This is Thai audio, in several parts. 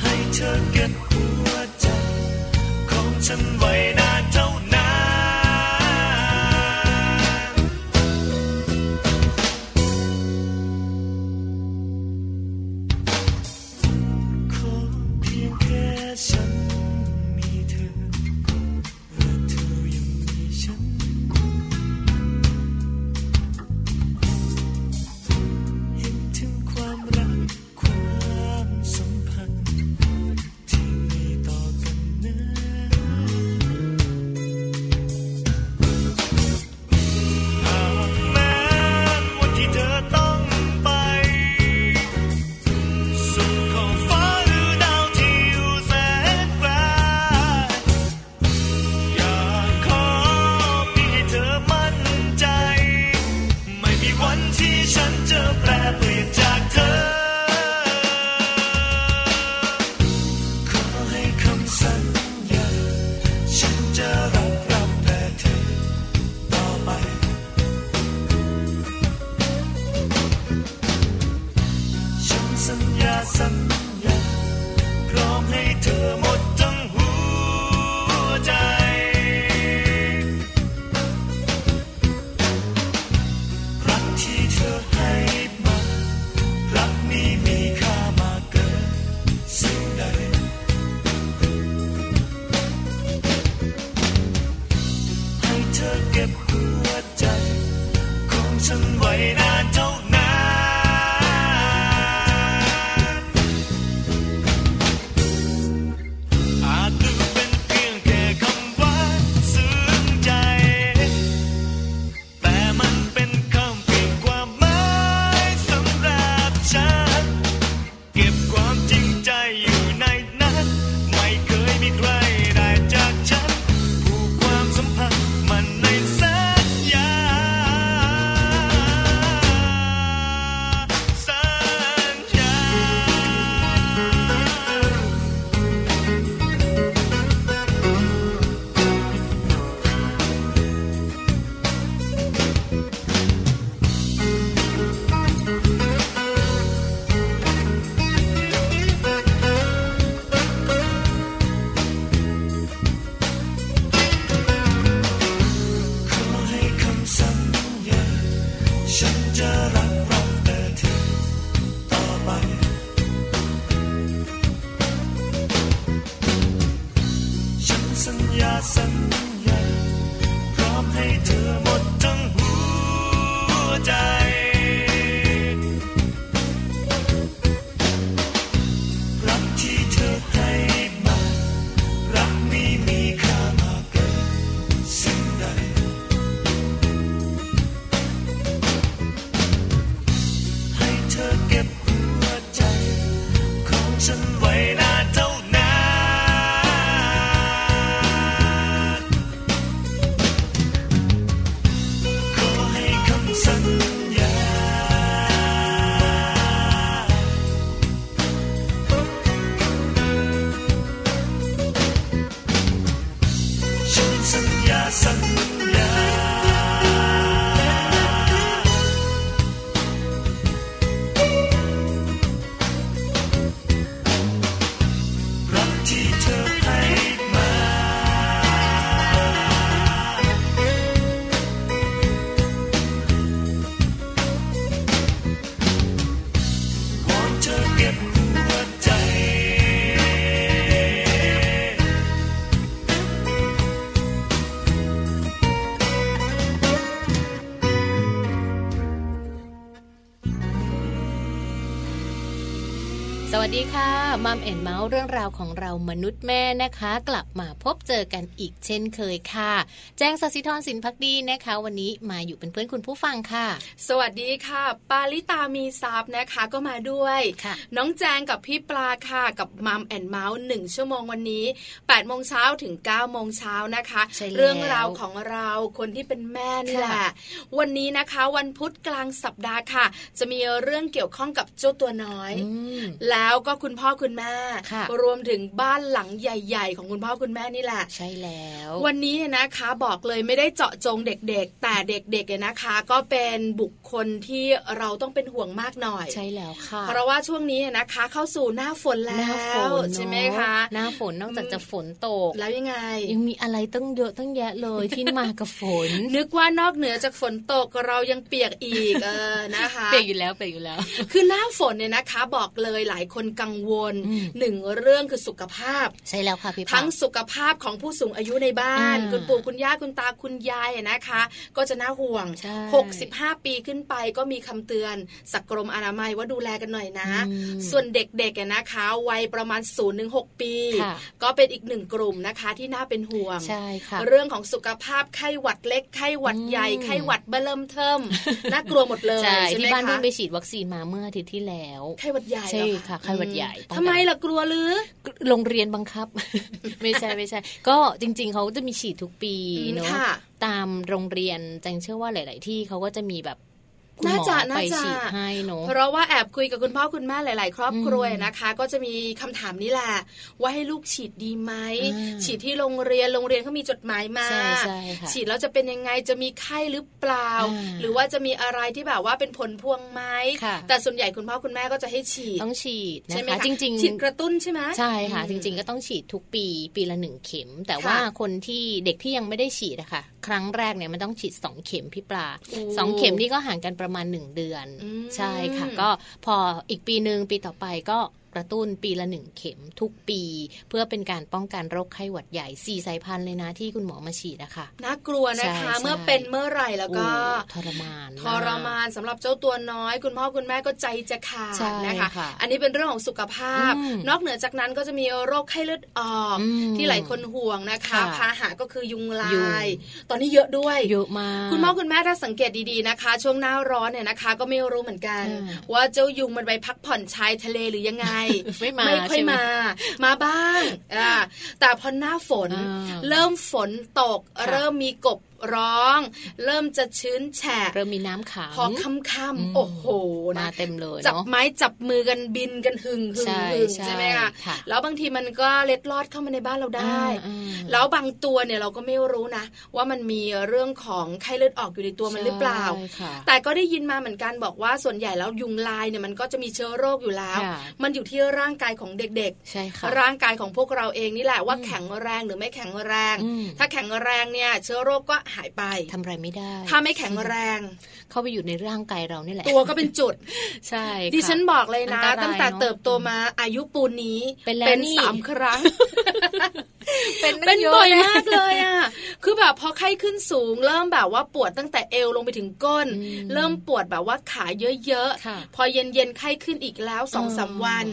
ให้เธอใMom and เม้าท์เรื่องราวของเรามนุษย์แม่นะคะ กลับมาพบเจอกันอีกเช่นเคยค่ะ แจ้งสัสิธรสินพักดีนะคะ วันนี้มาอยู่เป็นเพื่อนคุณผู้ฟังค่ะ สวัสดีค่ะ ปาลิตามีซับนะคะก็มาด้วยค่ะน้องแจงกับพี่ปลาค่ะกับ Mom and เม้าท์หนึ่งชั่วโมงวันนี้8ปดโมงเช้าถึง9ก้าโมงเช้านะคะใช่แล้วเรื่องราวของเราคนที่เป็นแม่นี่แหละค่ะวันนี้นะคะ วันพุธกลางสัปดาห์ค่ะ จะมีเรื่องเกี่ยวข้องกับเจ้าตัวน้อยอืมแล้วก็คุณพ่อคุณแม่ค่ะรวมถึงบ้านหลังใหญ่ ๆ ของคุณพ่อคุณแม่นี่แหละ ใช่แล้ว วันนี้เนี่ยนะคะบอกเลยไม่ได้เจาะจงเด็กๆ แต่เด็กๆเนี่ยนะคะ ก็เป็นบุคคลที่เราต้องเป็นห่วงมากหน่อย ใช่แล้วค่ะ เพราะว่าช่วงนี้เนี่ยนะคะ เข้าสู่หน้าฝนแล้หน้าฝวนเนอใช่ไหมคะหน้าฝนนอกจากจะฝนตกแล้วยังไง ยังมีอะไรตั้งเยอะตั้งแยะเลยที่มากับฝน นึกว่านอกเหนือจากฝนตกเรายังเปียกอีกเออนะคะเปียกอยู่แล้วเปียกอยู่แล้ว คือหน้าฝนเนี่ยนะคะ บอกเลยหลายคนกังวลอืมหนึ่งเรื่องคือสุขภาพ ใช่แล้วค่ะพี่ปาทั้งสุขภาพของผู้สูงอายุในบ้านอ่าคุณปู่คุณย่าคุณตาคุณยายอะนะคะ ก็จะน่าห่วงใช่65 ปีขึ้นไปก็มีคำเตือนสักกรมอนามัยว่าดูแลกันหน่อยนะอืมส่วนเด็กๆอะนะคะวัยประมาณ0ูนถึงหปีค่ะก็เป็นอีกหนึ่งกลุ่มนะคะที่น่าเป็นห่วงใช่ค่ะเรื่องของสุขภาพไข้หวัดเล็กไข้หวัดใหญ่อืมไข้หวัดเบอเริ่มเทิมน่ากลัวหมดเลยใช่ใช่ไหมที่บ้านคะเพิ่งไปฉีดวัคซีนมาเมื่ออาทิตย์ที่แล้วไข้หวัดใหญ่ใช่เหรอค่ะไข้หวัดใหญ่อืมป้องกันทำไมล่ะกลัวหรือโรงเรียนบังคับ ไม่ใช่ไม่ใช่ ก็จริง ๆเขาจะมีฉีดทุกปีอืมเนาะค่ะตามโรงเรียนแจงเชื่อว่าหลาย ๆ ที่เขาก็จะมีแบบ คุณหน่ามอจะไปน่าจะฉีดให้เนาะเพราะว่าแอบคุยกับคุณพ่อคุณแม่หลาย ๆ ครอบครัวอืมนะคะ ก็จะมีคำถามนี้แหละว่าให้ลูกฉีดดีไหมอ่าฉีดที่โรงเรียนโรงเรียนเขามีจดหมายมาใช่ใช่ค่ะฉีดแล้วจะเป็นยังไงจะมีไข้หรือเปล่าอ่า หรือว่าจะมีอะไรที่แบบว่าเป็นผลพวงไหมค่ะแต่ส่วนใหญ่คุณพ่อคุณแม่ก็จะให้ฉีดต้องฉีดใช่นะไหมคะคะจริงฉีดกระตุ้นใช่ไหมใช่ค่ะจอืมริง ๆ ก็ต้องฉีดทุกปีปีละหนึ่งเข็ม แต่ค่ะว่าคนที่เด็กที่ยังไม่ได้ฉีดอะค่ะ ครั้งแรกเนี่ยมันต้องฉีดสองเข็มพี่ปลาโอ้สองเข็มนี่ก็ห่างกันประมาณหนึ่งเดือนอืมใช่ค่ะ ก็พออีกปีหนึ่งปีต่อไปก็ กระตุ้นปีละหนึ่งเข็มทุกปี เพื่อเป็นการป้องกันโรคไข้หวัดใหญ่สี่สายพันธุ์เลยนะที่คุณหมอมาฉีดนะคะน่ากลัวนะคะใช่ใช่เมื่อเป็นเมื่อไหร่แล้วก็โอ้ทรมานทรมานสำหรับเจ้าตัวน้อย คุณพ่อคุณแม่ก็ใจจะขาดใช่นะคะค่ะอันนี้เป็นเรื่องของสุขภาพอืมนอกเหนือจากนั้นก็จะมีโรคไข้เลือดออกอืมที่หลายคนห่วงนะคะค่ะพาหะก็คือยุงลยุงาย ตอนนี้เยอะด้วยเยอะมากคุณพ่อคุณแม่ถ้าสังเกตดีๆนะคะ ช่วงหน้าร้อนเนี่ยนะคะ ก็ไม่รู้เหมือนกันอ่าว่าเจ้ายุงมันไปพักผ่อนชายทะเลหรือยังไงไม่มาไม่ค่อยใช่ไหมมา มาบ้างอ่าแต่พอหน้าฝนอ่าเริ่มฝนตกค่ะเริ่มมีกบ ร้อง เริ่มจะชื้นแฉะเริ่มมีน้ำขังพอค่อืมำๆโอ้โหมานะเต็มเลยจับเนาะไม้จับมือกันบินกันหึงหึงใช่หึงใช่ใช่ไหมคะค่ะแล้วบางทีมันก็เล็ดลอดเข้ามาในบ้านเราได้อ่าแล้วบางตัวเนี่ยเราก็ไม่รู้นะ ว่ามันมีเรื่องของไข้เลือดออกอยู่ในตัวมันหรือเปล่าใช่ค่ะแต่ก็ได้ยินมาเหมือนกันบอกว่าส่วนใหญ่แล้วยุงลายเนี่ยมันก็จะมีเชื้อโรคอยู่แล้วค่ะมันอยู่ที่ร่างกายของเด็กใช่ค่ะๆร่างกายของพวกเราเองนี่แหละว่าอืมแข็งแรงหรือไม่แข็งแรงอืมถ้าแข็งแรงเนี่ยเชื้อโรคก็หายไปทำอะไรไม่ได้ ถ้าไม่แข็งแรง เข้าไปอยู่ในร่างกายเรานี่แหละ ตัวก็เป็นจุด ใช่ค่ะดิฉันบอกเลยนะอันตรายตั้งแต่เนอะเติบโตมาอายุปูนนี้เป็นแล้วนี่สามครั้ง เป็นเป็นยอะบ่อยลมากเลยอะคือแบบพอไข้ขึ้นสูง เริ่มแบบว่าปวดตั้งแต่เอวลงไปถึงก้นอืมเริ่มปวดแบบว่าขาเยอะค่ะๆพอเย็นๆไข้ขึ้นอีกแล้วสองสามอ๋อวัน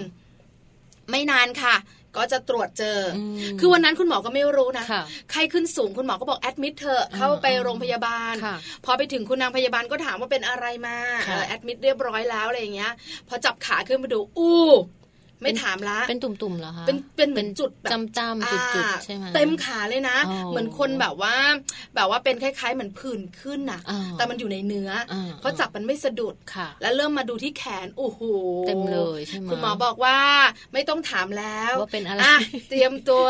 ไม่นานค่ะ ก็จะตรวจเจออมคือวันนั้นคุณหมอก็ไม่รู้นะค่ะไข้ขึ้นสูงคุณหมอก็บอกแอดมิดเถอะเข้าไปอืมโรงพยาบาลค่ะพอไปถึงคุณนางพยาบาลก็ถามว่าเป็นอะไรมาค่ะแอดมิดเรียบร้อยแล้วอะไรอย่างเงี้ย พอจับขาขึ้นมาดูอู้ ไม่ถามละเป็นตุ่มๆเหรอคะเป็นเป็นเหมือนจุดแบบจำๆจุดอ่าๆใช่ไหมเต็มขาเลยนะอ๋อเหมือนคนแบบว่า แบบว่าเป็นคล้ายๆเหมือนผื่นขึ้นน่ะอ่าแต่มันอยู่ในเนื้ออาเพราะจับมันไม่สะดุดค่ะ แล้วเริ่มมาดูที่แขนโอ้โหเต็มเลยใช่ไหมคุณหมอบอกว่าไม่ต้องถามแล้วว่าเป็นอะไรอะเตรียมตัว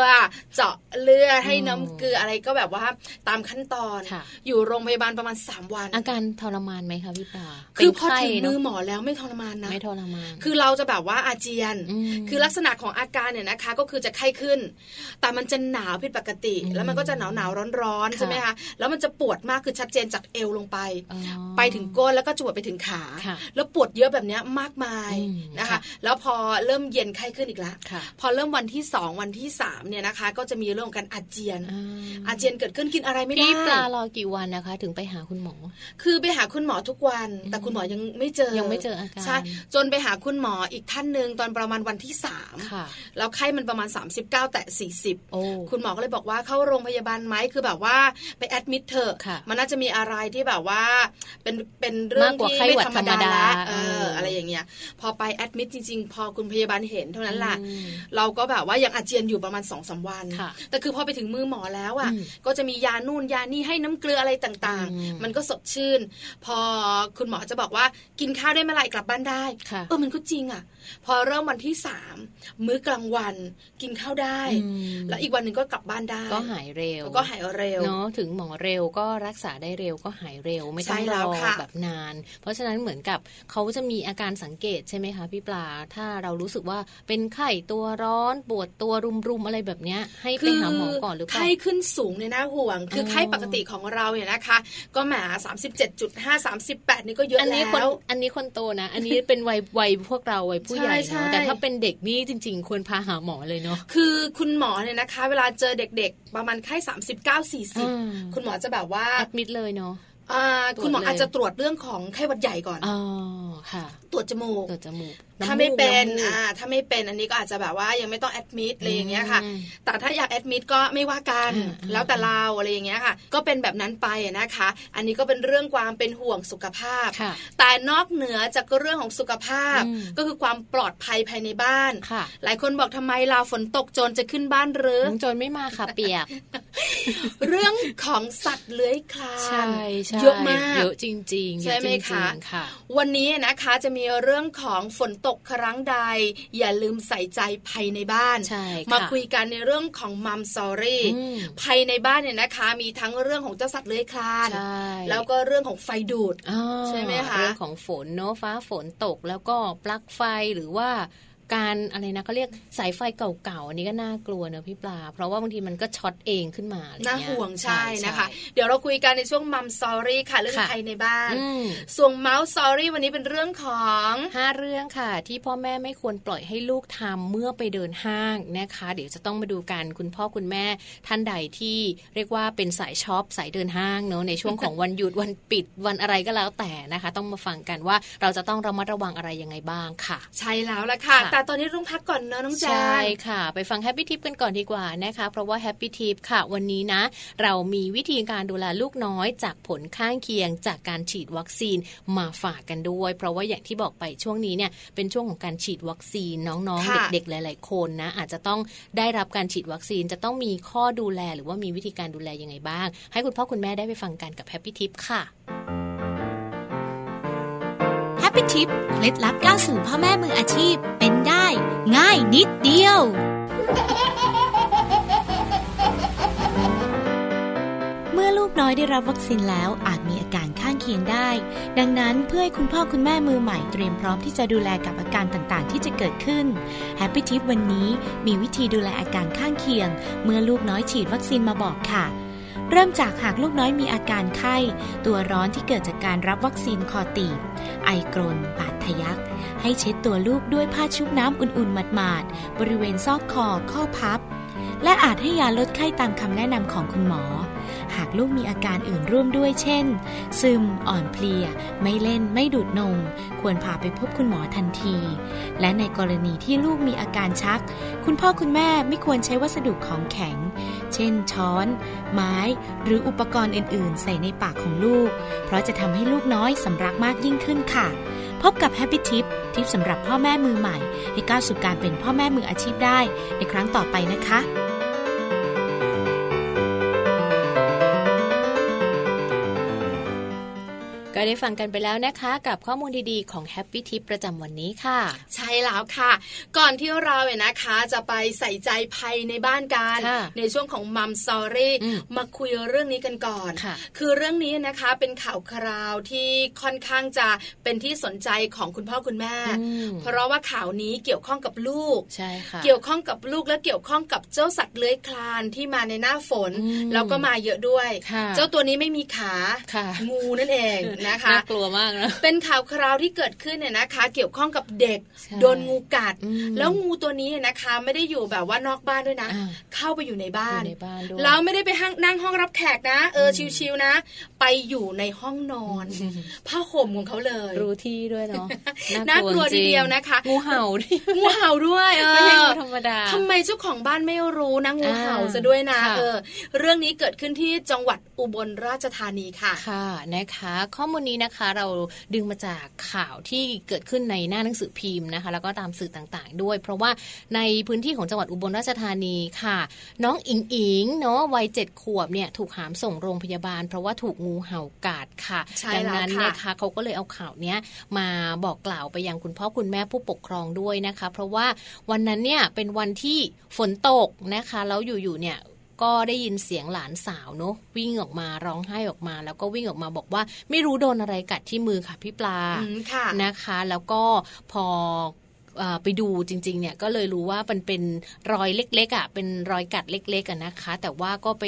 เจาะเลือดให้อืมน้ำเกลืออะไรก็แบบว่าตามขั้นตอนค่ะอยู่โรงพยาบาลประมาณ 3 วัน อาการทรมานไหมคะพี่ปลาคือพอเป็นไข้ถึงมือเนะหมอแล้วไม่ทรมานนะไม่ทรมาน คือเราจะแบบว่าอาเจียนมคือลักษณะของอาการเนี่ยนะคะ ก็คือจะไข้ขึ้น แต่มันจะหนาวผิดปกติอืมแล้วมันก็จะหนาวหนาวร้อนร้อนๆค่ะใช่ไหมคะแล้วมันจะปวดมากคือชัดเจนจากเอวลงไปอ๋อไปถึงก้นแล้วก็จวดไปถึงขาค่ะแล้วปวดเยอะแบบเนี้ยมากมายอืมนะคะค่ะแล้วพอเริ่มเย็นไข้ขึ้นอีกแล้วค่ะพอเริ่มวันที่สองวันที่สามเนี่ยนะคะ ก็จะมีเรื่องของการอาเจียนอ่าอาเจียนเกิดขึ้นกินอะไรไม่ได้พี่ปลารอกี่วันนะคะ ถึงไปหาคุณหมอ คือไปหาคุณหมอทุกวัน แต่คุณหมอยังไม่เจอยังไม่เจออาการใช่จนไปหาคุณหมออีกท่านหนึ่งตอนประมาณวันที่สามค่ะแล้วไข้มันประมาณ 39 แต่ 40โอ้คุณหมอก็เลยบอกว่าเข้าโรงพยาบาลไหมคือแบบว่าไปแอดมิดเถอะค่ะมันน่าจะมีอะไรที่แบบว่าเป็นเป็นเรื่องมากกว่าที่ไข้ไม่หวัดธรรมดาธรรมดาแล้วเอเอออออะไรอย่างเงี้ยพอไปแอดมิดจริงๆ พอคุณพยาบาลเห็นเท่านั้นแหละอืมเราก็แบบว่ายังอาเจียนอยู่ประมาณ2อสวันค่ะแต่คือพอไปถึงมือหมอแล้วอะอืมก็จะมียานู่นยานี่ให้น้ำเกลืออะไรต่างอืมๆมันก็สดชื่น พอคุณหมอจะบอกว่ากินข้าวได้เมื่อไหร่กลับบ้านได้ค่ะเออมันก็จริงอะ พอเริ่มวันที่สามมื้อกลางวันกินข้าวได้อืมแล้วอีกวันหนึ่งก็กลับบ้านได้ ก็หายเร็วแล้วก็หายเร็วเนาะถึงหมอเร็วก็รักษาได้เร็วก็หายเร็วไม่ต้องใช่แล้รวอค่ะแบบนาน เพราะฉะนั้นเหมือนกับเขาจะมีอาการสังเกตใช่ไหมคะพี่ปลา ถ้าเรารู้สึกว่าเป็นไข้ตัวร้อนปวดตัวรุมๆอะไรแบบเนี้ย ให้ไปหาหมอก่อนหรือเปล่าไข้ขึ้นสูงเนี่ยน่าห่วง คือออไข้ปกติของเราเนี่ยนะคะ ก็แหมสามสิบเจ็ดจุดห้าสามสิบแปดนี่ก็เยอะอันนี้แล้คนวอันนี้คนโตนะ อันนี้เป็นวัยวัยพวกเราวัยผู้ใหญ่ใช่เนาะใช่แต่ถ้าเป็นเด็กนี่จริง ๆ ควรพาหาหมอเลยเนาะคือคุณหมอเนี่ยนะคะ เวลาเจอเด็ก ๆ ประมาณไข้สามสิบเก้าสี่สิบอืมคุณหมอจะแบบว่าแอดมิดเลยเนาะอ่าตรวจคุณหมอเลยอาจจะตรวจเรื่องของไข้หวัดใหญ่ก่อนอ๋อค่ะ ตรวจจมูก ตรวจจมูก ถ้าำไม่กเป็นำมูกอ่าถ้าไม่เป็นอันนี้ก็อาจจะแบบว่ายังไม่ต้องแอดมิดอะไรอย่างเงี้ยค่ะอืมแต่ถ้าอยากแอดมิดก็ไม่ว่ากันอ่าอ่าแล้วแต่เราอะไรอย่างเงี้ยค่ะ ก็เป็นแบบนั้นไปนะคะ อันนี้ก็เป็นเรื่องความเป็นห่วงสุขภาพค่ะแต่นอกเหนือจากเรื่องของสุขภาพอืมก็คือความปลอดภัยภายในบ้านค่ะหลายคนบอกทำไมลาฝนตกโจรจะขึ้นบ้านหรือน้องโจรไม่มาค่ะเปียก เรื่องของสัตว์เลื้อยคลานใช่ใช่เยอะมากเยอะจริงๆใช่ไหมเยอจริคะงๆค่ะวันนี้นะคะจะมีเรื่องของฝนตกครั้งใด อย่าลืมใส่ใจภายในบ้านใช่ค่ะมาคุยกันในเรื่องของมัมซอรี่อืมภายในบ้านเนี่ยนะคะ มีทั้งเรื่องของเจ้าสัตว์เลื้อยคลานใช่แล้วก็เรื่องของไฟดูดอ่าใช่ไหมคะเรื่องของฝนเนาะฟ้าฝนตกแล้วก็ปลั๊กไฟหรือว่า การอะไรนะเขาเรียกสายไฟเก่าๆอันนี้ก็น่ากลัวเนอะพี่ปลา เพราะว่าบางทีมันก็ช็อตเองขึ้นมาอะไรเงี้ยน่าห่วงใช่นะคะ เดี๋ยวเราคุยกันในช่วง Mom Story ค่ะเรื่องค่ะภายในบ้านอืมส่วนเม้าท์ Story วันนี้เป็นเรื่องของห้าเรื่องค่ะ ที่พ่อแม่ไม่ควรปล่อยให้ลูกทำเมื่อไปเดินห้างนะคะ เดี๋ยวจะต้องมาดูกันคุณพ่อคุณแม่ท่านใดที่เรียกว่าเป็นสายช็อปสายเดินห้างเนอะในช่วงของวันหยุดวันปิดวันอะไรก็แล้วแต่นะคะ ต้องมาฟังกันว่าเราจะต้องระมัดระวังอะไรยังไงบ้างค่ะ ใช่แล้วละค่ะค่ะแต่ตอนนี้ต้องพักก่อนเนอะน้องแจงใช่ค่ะ ไปฟัง Happy Tip กันก่อนดีกว่านะคะ เพราะว่า Happy Tip ค่ะ วันนี้นะ เรามีวิธีการดูแลลูกน้อยจากผลข้างเคียงจากการฉีดวัคซีนมาฝากกันด้วย เพราะว่าอย่างที่บอกไปช่วงนี้เนี่ยเป็นช่วงของการฉีดวัคซีนน้องค่ะๆเด็กๆ หลาย ๆ คนนะ อาจจะต้องได้รับการฉีดวัคซีนจะต้องมีข้อดูแลหรือว่ามีวิธีการดูแลยังไงบ้าง ให้คุณพ่อคุณแม่ได้ไปฟังกันกับ Happy Tip ค่ะแฮ ปปี้ทิปเคล็ดลับก้าวสู่พ่อแม่มืออาชีพเป็นได้ ง่ายนิดเดียว เมื่อลูกน้อยได้รับวัคซีนแล้วอาจมีอาการข้างเคียงได้ ดังนั้นเพื่อให้คุณพ่อคุณแม่มือใหม่เตรียมพร้อมที่จะดูแลกับอาการต่างๆ ที่จะเกิดขึ้น Happy Tip วันนี้มีวิธีดูแลอาการข้างเคียง เมื่อลูกน้อยฉีดวัคซีนมาบอกค่ะ เริ่มจากหากลูกน้อยมีอาการไข้ ตัวร้อนที่เกิดจากการรับวัคซีนคอตีบไอกรนบาดทะยัก ให้เช็ดตัวลูกด้วยผ้าชุบน้ำอุ่นๆหมาดๆบริเวณซอกคอข้อพับ และอาจให้ยาลดไข้ตามคำแนะนำของคุณหมอ หากลูกมีอาการอื่นร่วมด้วยเช่น ซึม อ่อนเพลีย ไม่เล่น ไม่ดูดนม ควรพาไปพบคุณหมอทันที และในกรณีที่ลูกมีอาการชัก คุณพ่อคุณแม่ไม่ควรใช้วัสดุของแข็ง เช่น ช้อน ไม้ หรืออุปกรณ์อื่น ๆ ใส่ในปากของลูก เพราะจะทำให้ลูกน้อยสำรักมากยิ่งขึ้นค่ะพ่อพบกับ Happy Tip ทิปสำหรับพ่อแม่มือใหม่ ให้ก้าวสู่การเป็นพ่อแม่มืออาชีพได้ในครั้งต่อไปนะคะ ก็ได้ฟังกันไปแล้วนะคะ กับข้อมูลดีๆของ Happy Tip ประจำวันนี้ค่ะ ใช่แล้วค่ะ ก่อนที่เราเนี่ยนะคะจะไปใส่ใจภัยในบ้านกันค่ะในช่วงของมัมซอรี่อืมมาคุยเรื่องนี้กันก่อนค่ะคือเรื่องนี้นะคะเป็นข่าวคราวที่ค่อนข้างจะเป็นที่สนใจของคุณพ่อคุณแม่อืมเพราะว่าข่าวนี้เกี่ยวข้องกับลูกใช่ค่ะเกี่ยวข้องกับลูกและเกี่ยวข้องกับเจ้าสัตว์เลื้อยคลานที่มาในหน้าฝนอืมแล้วก็มาเยอะด้วยค่ะเจ้าตัวนี้ไม่มีขาค่ะงูนั่นเองนะคะน่ากลัวมากนะเป็นข่าวคราวที่เกิดขึ้นเนี่ยนะคะ เกี่ยวข้องกับเด็กใช่โดนงูกัดอืมแล้วงูตัวนี้เนี่ยนะคะ ไม่ได้อยู่แบบว่านอกบ้านด้วยนะอ่าเข้าไปอยู่ในบ้าอนยู่ในบ้านด้วยแล้วไม่ได้ไปห้างนั่งห้องรับแขกนะ เออชิวๆนะ ไปอยู่ในห้องนอนผ้าห่มของเขาเลย รู้ที่ด้วยเนาะน่ากลัวจริงทีเดียวนะคะงูเห่าดิงูเห่าด้วยเอไม่ใช่งูอธรรมดาทำไมเจ้าของบ้านไม่รู้นะงูเห่าอ่าซะด้วยนะค่ะเออ เรื่องนี้เกิดขึ้นที่จังหวัดอุบลราชธานีค่ะค่ะนะคะ ข้อมูลนี้นะคะ เราดึงมาจากข่าวที่เกิดขึ้นในหน้าหนังสือพิมพ์นะคะ แล้วก็ตามสื่อต่างๆ ด้วย เพราะว่าในพื้นที่ของจังหวัดอุบลราชธานีค่ะ น้องอิงอิงเนาะวัยเจ็ดขวบเนี่ยถูกหามส่งโรงพยาบาล เพราะว่าถูกงูเห่ากัดค่ะใช่ดัแล้วนั้นค่ะนะคะเขาก็เลยเอาข่าวเนี้ยมาบอกกล่าวไปยังคุณพ่อคุณแม่ผู้ปกครองด้วยนะคะ เพราะว่าวันนั้นเนี่ยเป็นวันที่ฝนตกนะคะแล้วอยู่ๆเนี่ย ก็ได้ยินเสียงหลานสาวเนอะวิ่งออกมาร้องไห้ออกมา แล้วก็วิ่งออกมาบอกว่า ไม่รู้โดนอะไรกัดที่มือค่ะพี่ปลาอืมค่ะนะคะ แล้วก็พอเอ่อ ไปดูจริงๆเนี่ยก็เลยรู้ว่ามันเป็นรอยเล็กๆอะเป็นรอยกัดเล็กๆอะนะคะ แต่ว่าก็ไป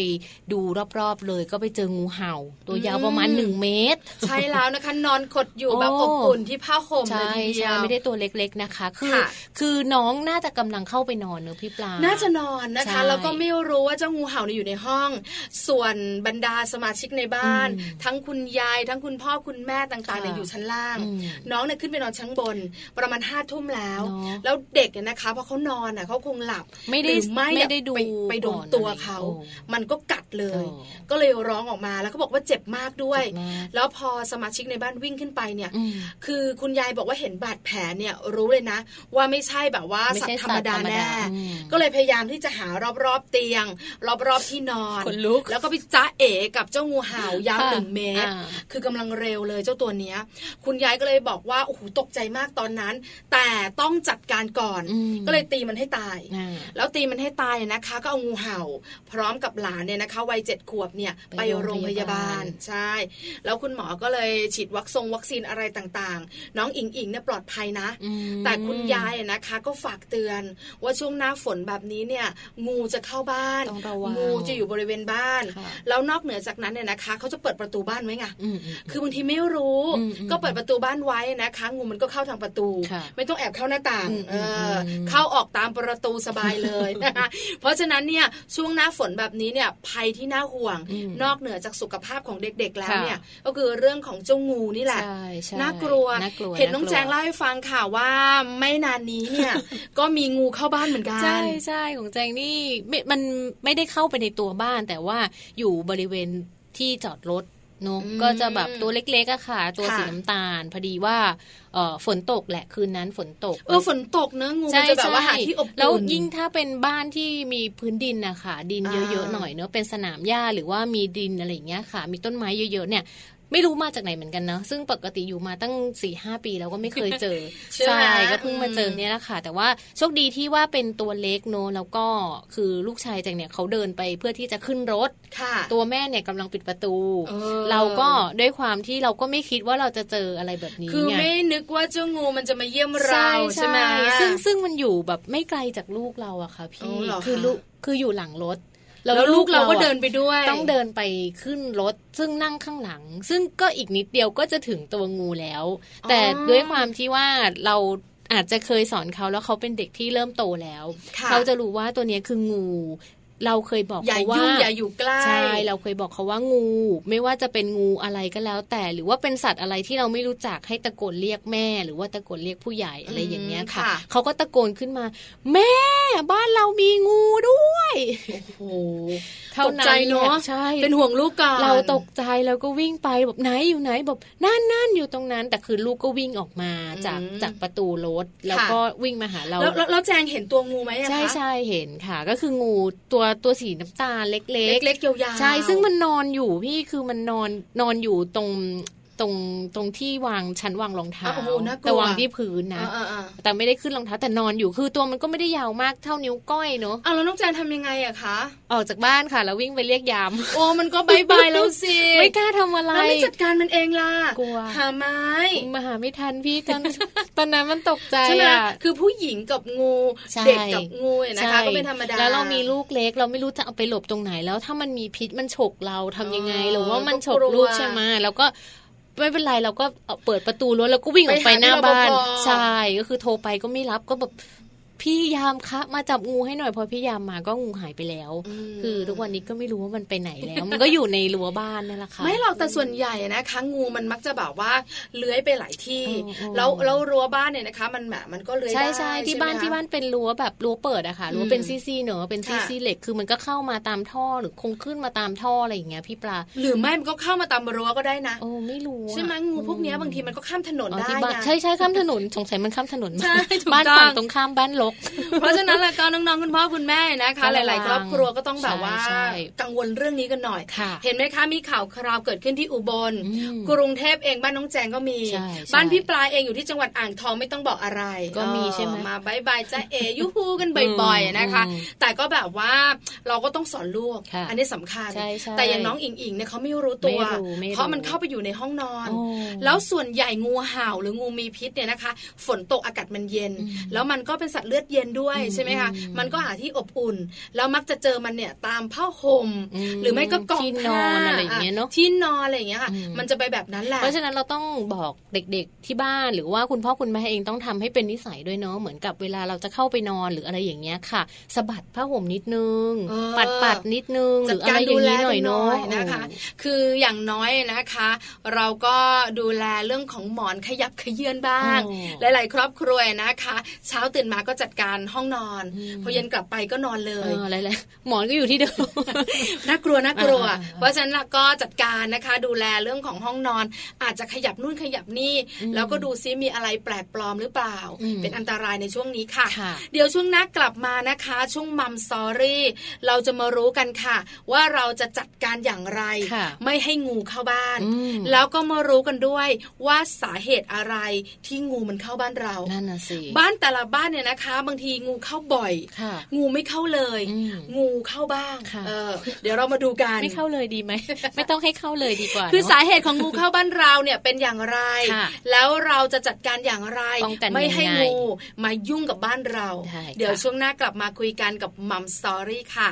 ดูรอบๆเลยก็ไปเจองูเห่า ตัวยาวประมาณอืมหนึ่งเมตร ใช่แล้วนะคะนอนขดอยู่โอ้แบบอบอุ่นที่ผ้าห่มเลใช่ยทีเดีใช่ยวไม่ได้ตัวเล็กๆนะคะ คือค่ะคือน้องน่าจะกำลังเข้าไปนอนเนอะพี่ปลาน่าจะนอนนะคะใช่แล้วก็ไม่รู้ว่าเจ้างูเห่าเนี่ยอยู่ในห้อง ส่วนบรรดาสมาชิกในบ้านอืมทั้งคุณยาย ทั้งคุณพ่อคุณแม่ต่างๆเนี่ยค่ะอยู่ชั้นล่างอืมน้องเนี่ยขึ้นไปนอนชั้นบน ประมาณห้าทุ่มแล้วเนอะแล้วเด็กเนี่ยนะคะพอเขานอนอะเขาคงหลับ ไม่ได้หรือไม่ไม่ได้ดูไปไปโดนก่อนตัวอะไรเขาโอ้มันก็กัดเลยโอ้ก็เลยร้องออกมาแล้วเขาบอกว่าเจ็บมากด้วยเจ็บมากแล้วพอสมาชิกในบ้านวิ่งขึ้นไปเนี่ยอืมคือคุณยายบอกว่าเห็นบาดแผลเนี่ยรู้เลยนะ ว่าไม่ใช่แบบว่าไม่สัตใช่ว์ธรรมดาสัตว์ธรรมดาแน่อืมก็เลยพยายามที่จะหารอบๆเตียง รอบๆที่นอนขนลุกแล้วก็ไปจ้าเอ๋กับเจ้างูเห่ายาวค่ะหนึ่งเมตรอ่าคือกำลังเร็วเลยเจ้าตัวเนี้ย คุณยายก็เลยบอกว่าโอ้โหตกใจมากตอนนั้น แต่ต้องจัดการก่อนอืมก็เลยตีมันให้ตายอ่าแล้วตีมันให้ตายนะคะ ก็เอางูเห่า พร้อมกับหลานเนี่ยนะคะวัยเจ็ดขวบเนี่ยไปไปโรโรงงพพยายาบาบาลลใช่ แล้วคุณหมอก็เลยฉีดวัคซงวัคซีนอะไรต่างๆ น้องอิงอิงเนี่ยปลอดภัยนะอืมแต่คุณยายอะนะคะ ก็ฝากเตือน ว่าช่วงหน้าฝนแบบนี้เนี่ย งูจะเข้าบ้านต้องระวังงูจะอยู่บริเวณบ้านค่ะแล้วนอกเหนือจากนั้นเนี่ยนะคะเขาจะเปิดประตูบ้านไว้ไงอืมอืมคือบางทีไม่รู้อืมอืมก็เปิดประตูบ้านไว้นะคะ งูมันก็เข้าทางประตูค่ะไม่ต้องแอบเข้าหน้าต่างอืมเอออมเข้าออกตามประตูสบายเลยนะคะเพราะฉะนั้นเนี่ยช่วงหน้าฝนแบบนี้เนี่ยภัยที่น่าห่วงอืมนอกเหนือจากสุขภาพของเด็กๆแล้วค่ะเนี่ยก็คือเรื่องของเจ้างูนี่แหละใช่ใช่น่ากลัวน่ากลัว เห็นน้องากลัวแจงเล่าให้ฟังค่ะว่าไม่นานนี้เนี่ยก็มีงูเข้าบ้านเหมือนกัน ใช่ใช่ของแจงนี่ไม่มันไม่ได้เข้าไปในตัวบ้านแต่ว่าอยู่บริเวณที่จอดรถเนอะอืมก็จะแบบตัวเล็กๆอะค่ะ ตัวค่ะสีน้ำตาล พอดีว่าเอ่อฝนตกแหละคืนนั้นฝนตก เออฝนตกเนอะงูมันจะแบบว่าหาที่อบอุ่นแล้วยิ่งถ้าเป็นบ้านที่มีพื้นดินนะคะดินอ่าเยอะๆหน่อยเนอะเป็นสนามหญ้าหรือว่ามีดินอะไรอย่างเงี้ยค่ะ มีต้นไม้เยอะๆเนี่ย ไม่รู้มาจากไหนเหมือนกันเนอะซึ่งปกติอยู่มาตั้งสี่ห้าปีแล้วก็ไม่เคยเจอใช่ไหมก็เพิ่งมาเจอเนี่ยแหละค่ะ แต่ว่าโชคดีที่ว่าเป็นตัวเล็กเนอะแล้วก็คือลูกชายแจงเนี่ยเขาเดินไปเพื่อที่จะขึ้นรถค่ะตัวแม่เนี่ยกำลังปิดประตูเออเราก็ด้วยความที่เราก็ไม่คิดว่าเราจะเจออะไรแบบนี้คือไงไม่นึกว่าเจ้างูมันจะมาเยี่ยมเราใช่ไหมซึ่งซึ่งมันอยู่แบบไม่ไกลจากลูกเราอะค่ะอ๋พี่อเหรอคะคือลูกคืออยู่หลังรถ แล้วลูกเราก็เดินอะไปด้วย ต้องเดินไปขึ้นรถ ซึ่งนั่งข้างหลัง ซึ่งก็อีกนิดเดียวก็จะถึงตัวงูแล้ว แต่ด้วยความที่ว่าเราอาจจะเคยสอนเขาแล้วเขาเป็นเด็กที่เริ่มโตแล้วค่ะเขาจะรู้ว่าตัวเนี้ยคืองู เราเคยบอกอย่าเขาว่ายุ่งอย่าอยู่ใกล้ใช่เราเคยบอกเขาว่างู ไม่ว่าจะเป็นงูอะไรก็แล้ว แต่หรือว่าเป็นสัตว์อะไรที่เราไม่รู้จักให้ตะโกนเรียกแม่ หรือว่าตะโกนเรียกผู้ใหญ่อะไรอย่างเงี้ยค่ะค่ะเขาก็ตะโกนขึ้นมา แม่ บ้านเรามีงูด้วยโอ้โหเท่าตกนั้นใจเนอะแหลใช่เป็นห่วงลูกก่อนเราตกใจแล้วก็วิ่งไปแบบไหนอยู่ไหนแบบนั่นนั่นอยู่ตรงนั้น แต่คือลูกก็วิ่งออกมาจากจากประตูรถแล้วก็วิ่งมาหาเราแล้วแล้วแล้วแจงเห็นตัวงูไหมอะคะใช่ใช่เห็นค่ะ ก็คืองูตัวตัวสีน้ำตาลเล็กเล็กๆยาวๆใช่ซึ่งมันนอนอยู่พี่คือมันนอนนอนอยู่ตรง ตรงตรงที่วางชั้นวางรองเท้าอะโอ้โหน่ากลัวแต่วางที่พื้นนะอ่าๆแต่ไม่ได้ขึ้นรองเท้าแต่นอนอยู่คือตัวมันก็ไม่ได้ยาวมากเท่านิ้วก้อยเนอะๆเอาแล้วน้องแจงทำยังไงอะคะออกจากบ้านค่ะ แล้ววิ่งไปเรียกยาม โอ้มันก็บายบายแล้วสิไม่กล้าทำอะไรแล้วไม่จัดการมันเองล่ะกลัวหาไม้มาหาไม่ทันพี่ตอนตอนนั้นมันตกใจใช่ไหมอะคือผู้หญิงกับงูใช่เด็กกับงูเนี่ยนะคะใช่ก็เป็นธรรมดาแล้วเรามีลูกเล็ก เราไม่รู้จะเอาไปหลบตรงไหนแล้วถ้ามันมีพิษมันฉกเราทำยังไงอ๋อหรือว่ามันฉกก็กลัวลูกใช่ไหมแล้วก็ ไม่เป็นไรเราก็เอาเปิดประตูรั้วแล้วก็วิ่งออกไปไปหาหน้าบ้านรปภใช่ก็คือโทรไปก็ไม่รับก็แบบ พี่ยามคะมาจับงูให้หน่อยพอพี่ยามมาก็งูหายไปแล้วมคือทุกวันนี้ก็ไม่รู้ว่ามันไปไหนแล้ว มันก็อยู่ในรั้วบ้านนั่นแหละค่ะไม่หรอกแต่ส่วนใหญ่นะคะงูมันมักจะแบบว่าเลื้อยไปหลายที่เออเออแล้วแล้วรั้วบ้านเนี่ยนะคะ มันแบบมันก็เลื้อยใช่ได้ใช่ที่ไหมบ้านคะที่บ้านเป็นรั้วแบบรั้วเปิดอะค่ะรั้วอืมเป็นซี่ๆเนอะเป็นค่ะซี่ๆเหล็กคือมันก็เข้ามาตามท่อหรือคงขึ้นมาตามท่ออะไรอย่างเงี้ยพี่ปลาหรือไม่มันก็เข้ามาตามรั้วก็ได้นะโอ้ไม่รู้อะใช่ไหมงูพวกเนี้ยบางทีมันก็ข้ามถนนอ๋อได้ที่บ้านนะใช่ใช่ข้ามถนนสงสัยมันข้ามถนนใช่ถูกบ้านต้องฝั่งตรงข้ามบ้านลก เพราะฉะนั้นแล้วก็น้องๆคุณพ่อคุณแม่นะคะก็หระวังลาย ๆ ครอบครัวก็ต้องแบบว่าใช่ใช่กังวลเรื่องนี้กันหน่อยค่ะเห็นไหมคะมีข่าวคราวเกิดขึ้นที่อุบลอืมกรุงเทพเองบ้านน้องแจงก็มีใช่ใช่บ้านพี่ปลาเองอยู่ที่จังหวัดอ่างทองไม่ต้องบอกอะไร ก็มีใช่ไหมเออมาบายบายจ้าเอยุฮูกันบ่อยๆนะคะอืมแต่ก็แบบว่าเราก็ต้องสอนลูกค่ะอันนี้สำคัญใช่ใช่แต่อย่างน้องอิงอิงเนี่ยเขาไม่รู้ตัวไม่รู้ไม่รู้เพราะมันเข้าไปอยู่ในห้องนอนโอ้แล้วส่วนใหญ่งูเห่าหรืองูมีพิษเนี่ยนะคะ ฝนตกอากาศมันเย็นอืมแล้วมันก็เป็นสัตว์เลือดเย็นด้วยอืมใช่ไหมคะอืมมันก็หาที่อบอุ่น แล้วมักจะเจอมันเนี่ยตามผ้าห่มอืมหรือไม่ก็กองที่นผ้าอนอะไรอย่างเงี้ยเนอะที่นอนอะไรอย่างเงี้ยค่ะอืมมันจะไปแบบนั้นแหละเพราะฉะนั้นเราต้องบอกเด็กๆที่บ้านหรือว่าคุณพ่อคุณแม่เองต้องทำให้เป็นนิสัยด้วยเนาะเหมือนกับเวลาเราจะเข้าไปนอนหรืออะไรอย่างเงี้ยค่ะสะบัดผ้าห่มนิดนึงเออปัดปัดๆนิดนึงหจัรืดออะการไรอดูย่างแลนี้หน่อยกันเนาะนะคะโอ้คืออย่างน้อยนะคะ เราก็ดูแลเรื่องของหมอนขยับขยื่นบ้างโอ้หลาย ๆ ครอบครัวนะคะ เช้าตื่นมาก็จัดการห้องนอนอืมพอเย็นกลับไปก็นอนเลเอยออะไรเลยหมอนก็อยู่ที่เดิมน่ากลัวน่ากลัวอ่าๆๆเพราะฉะนั้นเราก็จัดการนะคะ ดูแลเรื่องของห้องนอน อาจจะขยับนู่นขยับนี่อืมแล้วก็ดูซิมีอะไรแปลกปลอมหรือเปล่าอืมเป็นอันตรายในช่วงนี้ค่ะค่ะ เดี๋ยวช่วงหน้ากลับมานะคะ ช่วงมัมสอรี่เราจะมารู้กันค่ะ ว่าเราจะจัดการอย่างไรค่ะไม่ให้งูเข้าบ้านอืมแล้วก็มารู้กันด้วยว่าสาเหตุอะไรที่งูมันเข้าบ้านเรานั่นน่ะสิบ้านแต่ละบ้านเนี่ยนะคะบางทีงูเข้าบ่อยค่ะงูไม่เข้าเลยอืมงูเข้าบ้างค่ะเออเดี๋ยวเรามาดูกันไม่เข้าเลยดีไหมไม่ต้องให้เข้าเลยดีกว่า คือเนะสาเหตุของงูเข้าบ้านเราเนี่ยเป็นอย่างไรค่ะแล้วเราจะจัดการอย่างไรป้องกันไม่ให้ยังไงงูมายุ่งกับบ้านเราได้ค่ะเดี๋ยวช่วงหน้ากลับมาคุยกันกับมัมสตอรี่ค่ะ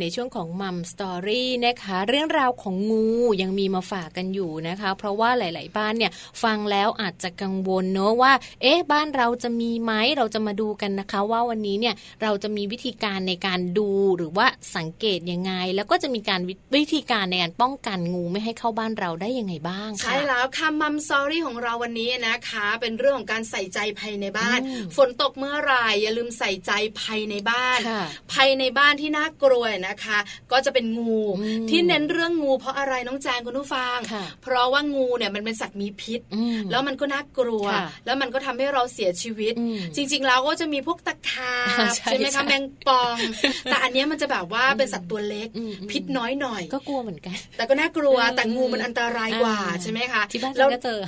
ในช่วงของมัมสตอรี่นะคะ เรื่องราวของงูยังมีมาฝากกันอยู่นะคะ เพราะว่าหลาย ๆ บ้านเนี่ย ฟังแล้วอาจจะกังวลเนอะว่า เอ๊ะ บ้านเราจะมีไหมเราจะมาดูกันนะคะ ว่าวันนี้เนี่ยเราจะมีวิธีการในการดูหรือว่าสังเกตยังไง แล้วก็จะมีการวิวิธีการในการป้องกันงูไม่ให้เข้าบ้านเราได้ยังไงบ้างค่ะใช่แล้วค่ะมัมซอรี่ของเราวันนี้นะคะ เป็นเรื่องของการใส่ใจภายในบ้านอืมฝนตกเมื่อไหร่อย่าลืมใส่ใจภายในบ้านค่ะภายในบ้านที่น่ากลัวนะคะ ก็จะเป็นงูอืมที่เน้นเรื่องงูเพราะอะไรน้องแจงคุณผู้ฟังค่ะเพราะว่างูเนี่ยมันเป็นสัตว์มีพิษอืมแล้วมันก็น่ากลัวค่ะแล้วมันก็ทำให้เราเสียชีวิตอืมจริง ๆ แล้วก็จะมีพวกตะขาบใช่ใช่ไหมใช่คะแมงปอง แต่อันเนี้ยมันจะแบบว่าเป็นสัตว์ตัวเล็กอืมอืมพิษน้อยหน่อย ก็กลัวเหมือนกัน แต่ก็น่ากลัวเออแต่งูมันอันตรายกว่าอ่าใช่ไหมคะที่บ้านแล้วฉันก็เจอ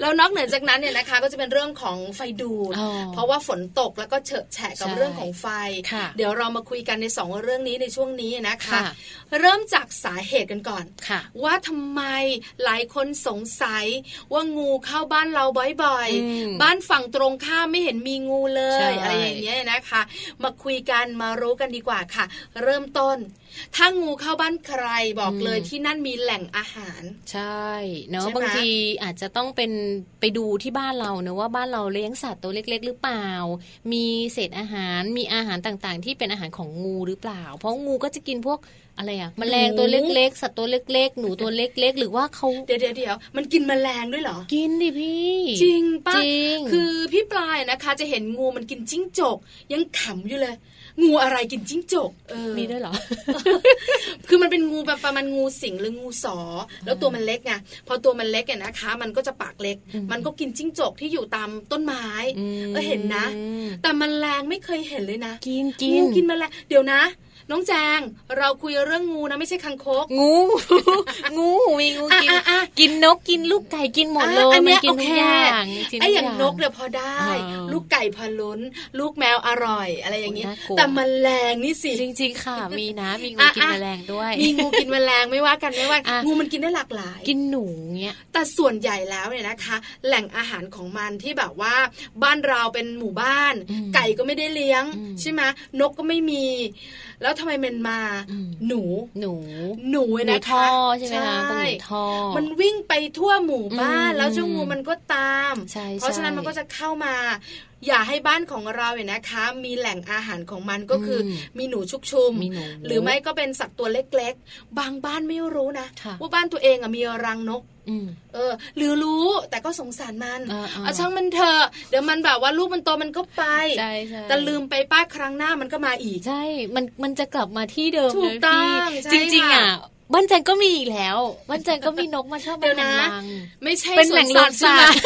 แล้วนอกเหนือจากนั้นเนี่ยนะคะ ก็จะเป็นเรื่องของไฟดูดอ๋อเพราะว่าฝนตกแล้วก็เฉอะแฉะกับใช่เรื่องของไฟค่ะเดี๋ยวเรามาคุยกันในสองเรื่องนี้ในช่วงนี้นะคะค่ะ เริ่มจากสาเหตุกันก่อนค่ะ ว่าทำไมหลายคนสงสัยว่างูเข้าบ้านเราบ่อยอืมๆบ้านฝั่งตรงข้ามไม่เห็นมีงูเลใช่ยอะไรอย่างเงี้ยนะคะ มาคุยกันมารู้กันดีกว่าค่ะ เริ่มต้นถ้างูเข้าบ้านใครบอกเลยที่นั่นมีแหล่งอาหาร ใช่เนอะใช่ไหมบางทีอาจจะต้องเป็นไปดูที่บ้านเราเนอะว่าบ้านเราเลี้ยงสัตว์ตัวเล็ก ๆ หรือเปล่า มีเศษอาหารมีอาหารต่างๆ ที่เป็นอาหารของงูหรือเปล่า เพราะงูก็จะกินพวก อะไรอะแมลงตัวเล็กๆ สัตว์ตัวเล็ก ๆ หนูตัวเล็ก ๆ หรือว่าเขาเดี๋ยวเดี๋ยวเดี๋ยวมันกินแมลงด้วยเหรอ กินดิพี่ จริงปะจริงคือพี่ปลายนะคะ จะเห็นงูมันกินจิ้งจก ยังขำอยู่เลยงูอะไรกินจิ้งจกเออมีด้วยเหรอ คือมันเป็นงูแบบประมาณงูสิงหรืองูสอ แล้วตัวมันเล็กไง พอตัวมันเล็กเนี่ยนะคะ มันก็จะปากเล็กอืมมันก็กินจิ้งจกที่อยู่ตามต้นไม้อืมเออเห็นนะ แต่แมันแรงไม่เคยเห็นเลยนะ กินกินงูกินแมลงเดี๋ยวนะ น้องแจงเราคุยเรื่องงูนะไม่ใช่คังคก งู งูมีงูกินอะอะอะกินนกกินลูกไก่กินหมดเลยอะอันมัเนี้ยกินโอทุเคกอย่างกินไอ้ทุอย่างกนกเนี่ยพอได้อ่าลูกไก่พอลุ้น ลูกแมวอร่อย อะไรอย่างนี้โอ้น่ากลัวแต่แมลงนี่สิจริง ๆ ค่ะ มีนะมีงูอะกินอะแมลงด้วย มีงูกินแมลงไม่ว่ากันไม่ว่าอะงูมันกินได้หลากหลาย กินหนูเงี้ยแต่ส่วนใหญ่แล้วเนี่ยนะคะ แหล่งอาหารของมันที่แบบว่าบ้านเราเป็นหมู่บ้านอืมไก่ก็ไม่ได้เลี้ยงอืมใช่ไหมนกก็ไม่มี แล้วทำไมมันมาอืมหนูหนู หนู หนูนะคะท่อใช่ไหมคะต้องหนูท่อมันวิ่งไปทั่วหมู่บ้านอืมแล้วเจ้างูมันก็ตามใช่เพราะฉะนั้นใช่มันก็จะเข้ามา อย่าให้บ้านของเราเนี่ยนะคะ มีแหล่งอาหารของมันก็คืออมมีหนูชุกชุมมีหนูหรือไม่ก็เป็นสัตว์ตัวเล็ก ๆ บางบ้านไม่รู้นะค่ะว่าบ้านตัวเองอะมีรังนกอืมเออ หรือรู้แต่ก็สงสารมันเออเออเอาช่างมันเถอะเดี๋ยวมันแบบว่าลูกมันโตมันก็ไปใช่ใช่แต่ลืมไปป้าครั้งหน้ามันก็มาอีก ใช่ มันมันจะกลับมาที่เดิมถูเลกยต้อพี่งใช่จริงๆค่ะอะ บ้านแจงก็มีอีกแล้วบ้านแจงก็มีนกมาชอบเดี๋มายวนะทำรังไม่ใช่เป็นสแหวล่นงสัตว์รวมใช่ไหมสัตว์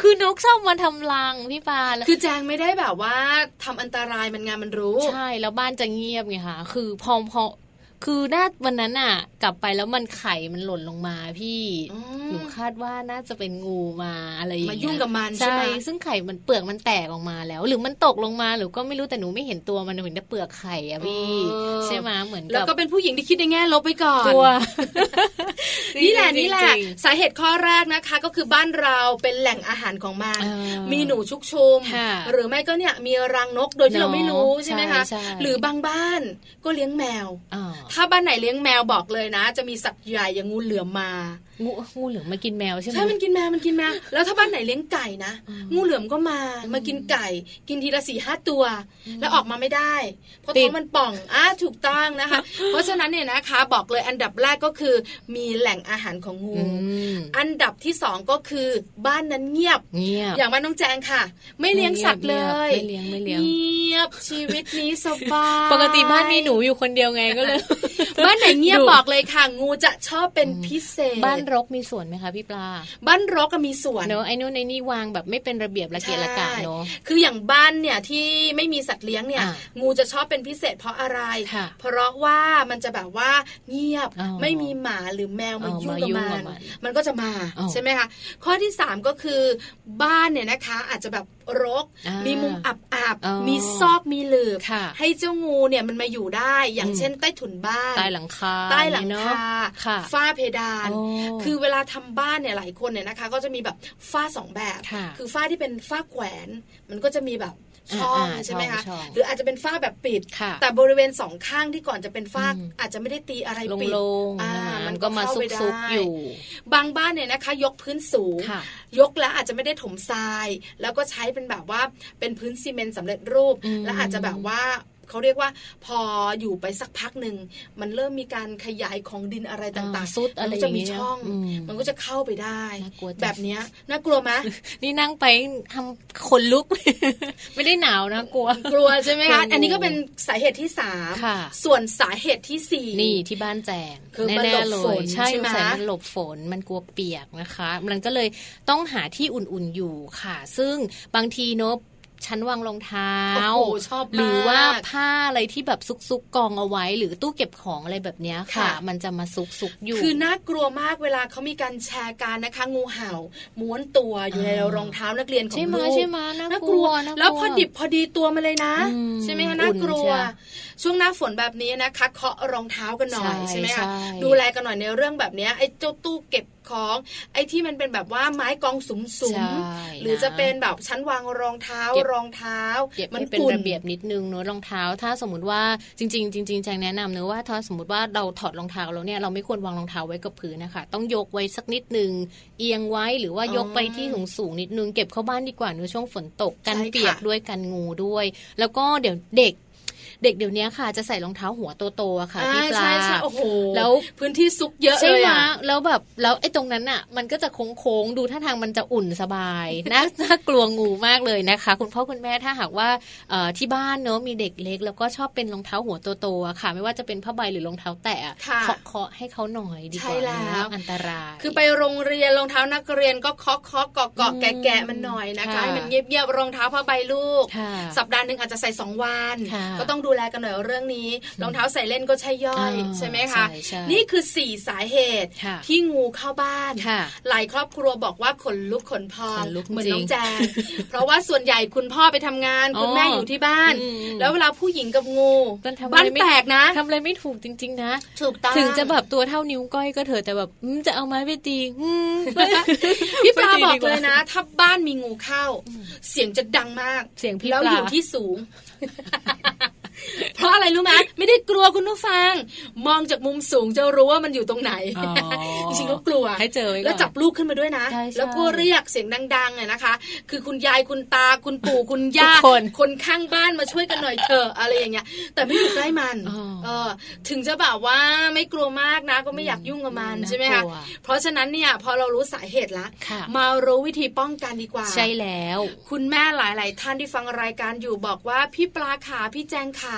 คือนกชอบมาทำรังพี่ปาแล้วคือแจงไม่ได้แบบว่าทำอันตรายมันงานมันรู้ ใช่แล้วบ้านจะเงียบไงคะคือพอพอ คือน่าวันนั้นอะ กลับไปแล้วมันไข่มันหล่นลงมาพี่อืมหนูคาดว่าน่าจะเป็นงูมาอะไรอย่างมาเงี้ยยุ่งกับมันใช่ไหมซึ่งไข่มันเปลือกมันแตกออกมาแล้ว หรือมันตกลงมาหรือก็ไม่รู้แต่หนูไม่เห็นตัวมันหนูเห็นแต่เปลือกไข่อะพี่เออใช่ไหมเหมือนแล้วกับก็เป็นผู้หญิงที่คิดในแง่ลบไปก่อนกลัวนี่แหละจริงๆนี่แหละจริงสาเหตุข้อแรกนะคะ ก็คือบ้านเราเป็นแหล่งอาหารของมันเออมีหนูชุกชุมค่ะหรือไม่ก็เนี่ยมีรังนกโดยที่เนอะเราไม่รู้ใช่ไหมคะใช่ใช่หรือบางบ้านก็เลี้ยงแมวอ่าถ้าบ้านไหนเลี้ยงแมวบอกเลยนะ จะมีสัตว์ใหญ่อย่างงูเหลือมมา งูงูเหลือมมากินแมวใช่ไหมใช่มันกินแมวมันกินแมวแล้วถ้าบ้านไหนเลี้ยงไก่นะอืมงูเหลือมก็มามากินไก่ กินทีละสี่ห้าตัว แล้วออกมาไม่ได้ เพราะติท้ดองมันป่องอะถูกต้องนะคะ เพราะฉะนั้นเนี่ยนะคะ บอกเลยอันดับแรกก็คือ มีแหล่งอาหารของงูอืมอันดับที่สองก็คือบ้านนั้นเงียบเงียบอย่างบ้านน้องแจงค่ะ ไม่เลี้ยงสัตว์เลยไม่เลี้ยงไม่เลี้ยงเงียบชีวิตนี้สบายปกติบ้านมีหนูอยู่คนเดียวไงก็เลยบ้านไหนเงียบดุบอกเลยค่ะ งูจะชอบเป็นพิเศษบ้านรกมีสวนไหมคะพี่ปลา บ้านรกก็มีสวนเนอะไอ้นู่นไอ้นี่วางแบบไม่เป็นระเบียบระเกียจระกะเนอะคืออย่างบ้านเนี่ยที่ไม่มีสัตว์เลี้ยงเนี่ยอ่างูจะชอบเป็นพิเศษเพราะอะไรค่ะเพราะว่ามันจะแบบว่าเงียบอ๋อไม่มีหมาหรือแมวมาอ๋อยุ่งมากับยุ่งมักับนมันมันก็จะมาอ๋อใช่ไหมคะข้อที่สามก็คือบ้านเนี่ยนะคะอาจจะแบบ รกอ่ามีมีมุมอับอับๆอ๋อมีซอกมีหลืบค่ะให้เจ้างูเนี่ยมันมาอยู่ได้ อย่างอืมเช่น ใต้ถุนบ้านใต้หลังคาใต้หลังเนอะคาค่ะฝ้าเพดานโอ้คือเวลาทำบ้านเนี่ยหลายคนเนี่ยนะคะ ก็จะมีแบบฝ้าสองแบบค่ะคือฝ้าที่เป็นฝ้าแขวน มันก็จะมีแบบ ช่องอ่าๆใช่ไหมคะช่องๆหรืออาจจะเป็นฝ้าแบบปิดค่ะแต่บริเวณสองข้างที่ก่อนจะเป็นฝ้าอืมอาจจะไม่ได้ตีอะไรลงปิดลงอ่ามัมันนก็มาเข้ซุไปกได้ซุกอยู่ บางบ้านเนี่ยนะคะ ยกพื้นสูงค่ะยกแล้วอาจจะไม่ได้ถมทราย แล้วก็ใช้เป็นแบบว่าเป็นพื้นซีเมนต์สำเร็จรูปอืมแล้วอาจจะแบบว่า เขาเรียกว่าพออยู่ไปสักพักหนึ่งมันเริ่มมีการขยายของดินอะไรต่างอ่าๆซุดอะไรมันก็จะมีอย่างเงี้ยช่องอืมมันก็จะเข้าไปได้น่ากลัวจังแบบเนี้ยน่ากลัวไหมนี่นั่งไปทำขนลุก ไม่ได้หนาวนะกลัว กลัวใช่ไหมกลัคะวงูอันนี้ก็เป็นสาเหตุที่สามค่ะส่วนสาเหตุที่สี่นี่ที่บ้านแจงคือมันแน่หลบๆเลฝยนใช่ใช่ไหมใส่มันหลบฝนมันกลัวเปียกนะคะ มันก็เลยต้องหาที่อุ่นๆอยู่ค่ะ ซึ่งบางทีเนอะ ชั้นวางรองเท้าโอ้โหชอบมากหรือว่าผ้าอะไรที่แบบซุกๆกองเอาไว้ หรือตู้เก็บของอะไรแบบเนี้ยค่ะค่ะ มันจะมาซุกๆอยู่ คือน่ากลัวมากเวลาเขามีการแชร์การนะคะ งูเห่า ม้วนตัวอยู่ในอ่ารองเท้านักเรียนของใช่ไหมลูกใช่ไหมน่าน่ากกลัลัววน่ากลัว แล้วพอดิบพอดีตัวมาเลยนะอืมใช่ไหมคะอุ่นน่ากลัวใช่ช่วงหน้าฝนแบบนี้นะคะเคาะรองเท้ากันหน่อยใช่ใช่ไหมคะใช่ดูแลกันหน่อยในเรื่องแบบเนี้ยไอ้เจ้าตู้เก็บ ของไอ้ที่มันเป็นแบบว่าไม้กองสุมสุมใช่หรือจะเป็นแบบชั้นวางรองเท้าเก็บรองเท้าเก็บมัให้เป็นฝุ่นระเบียบนิดนึงเนอะรองเท้า ถ้าสมมติว่าจริง ๆ จริงๆแจงแนะนำเนอะว่าถ้าสมมติว่าเราถอดรองเท้าแล้วเนี่ยเราไม่ควรวางรองเท้าไว้กับพื้นนะคะต้องยกไว้สักนิดนึงเอียงไว้หรือว่ายกไปที่สูงสูงๆนิดนึงเก็บเข้าบ้านดีกว่าเนอะช่วงฝนตกกันใช่ค่ะเปียกด้วยกันงูด้วย แล้วก็เดี๋ยวเด็ก เด็กเดี๋ยวนี้ค่ะจะใส่รองเท้าหัวโตๆอะค่ะอ่าพี่ปลาใช่ใช่โอ้โหแล้วพื้นที่ซุกเยอะใช่เลยไหมอะแล้วแบบแล้วไอ้ตรงนั้นอะ มันก็จะโค้งๆดูท่าทางมันจะอุ่นสบายน่าน่ากลัวงูมากเลยนะคะ คุณพ่อคุณแม่ถ้าหากว่าเอ่อที่บ้านเนอะมีเด็กเล็ก แล้วก็ชอบเป็นรองเท้าหัวโตๆอะค่ะ ไม่ว่าจะเป็นผ้าใบหรือรองเท้าแตะค่ะเคาะเคาะให้เขาหน่อยดีกว่าใช่แล้วนะอันตราย คือไปโรงเรียนรองเท้านักเรียนก็เคาะเคาะเกาะเกาะอืมแกะแกะมันหน่อยนะคะค่ะให้มันเงียบเงียบๆรองเท้าผ้าใบลูกค่ะสัปดาห์หนึ่งอาจจะใส่สองวันค่ะก็ต้องดูดูแลกันหน่อยเรื่องนี้รองเท้าใส่เล่นก็ใช่ย่อยอ่าใช่ไหมคะใช่ใช่นี่คือสี่สาเหตุค่ะที่งูเข้าบ้านค่ะหลายครอบครัวบอกว่าขนลุกขนพองขนลุกเหมือนจริงน้องแจงเพราะว่าส่วนใหญ่คุณพ่อไปทำงาน คุณอ๋อแม่อยู่ที่บ้านอืมแล้วเวลาผู้หญิงกับงูมันทำอะไรบ้านไม่แตกนะทำอะไรไม่ถูกจริง ๆ นะถูกต้องถึงจะแบบตัวเท่านิ้วก้อยก็เถอะแต่แบบอืมจะเอาไม้ไปตีอืมพี่ปลาไม่ตีบอกดีว่เลยนะ ถ้าบ้านมีงูเข้า เสียงจะดังมาก เสียงพี่แล้วปลาอยู่ที่สูง เพราะอะไรรู้ไหมไม่ได้กลัวคุณผู้ฟัง มองจากมุมสูงจะรู้ว่ามันอยู่ตรงไหนอ๋อจริงๆแล้วกลัวให้เจอไว้ก่อนแล้วจับลูกขึ้นมาด้วยนะใช่ใช่แล้วก็เรียกเสียงดังๆเนี่ยนะคะ คือคุณยายคุณตาคุณปู่คุณย่าทุกคนคนข้างบ้านมาช่วยกันหน่อยเถอะอะไรอย่างเงี้ย แต่ไม่อยู่ใกล้มันอ๋อเออถึงจะแบบว่าไม่กลัวมากนะ ก็ไม่อยากยุ่งกับมันอืมใช่ไหมคะน่ากลัวเพราะฉะนั้นเนี่ยพอเรารู้สาเหตุละค่ะมารู้วิธีป้องกันดีกว่า ใช่แล้ว คุณแม่หลาย ๆ ท่านที่ฟังรายการอยู่บอกว่าพี่ปลาขาพี่แจงขา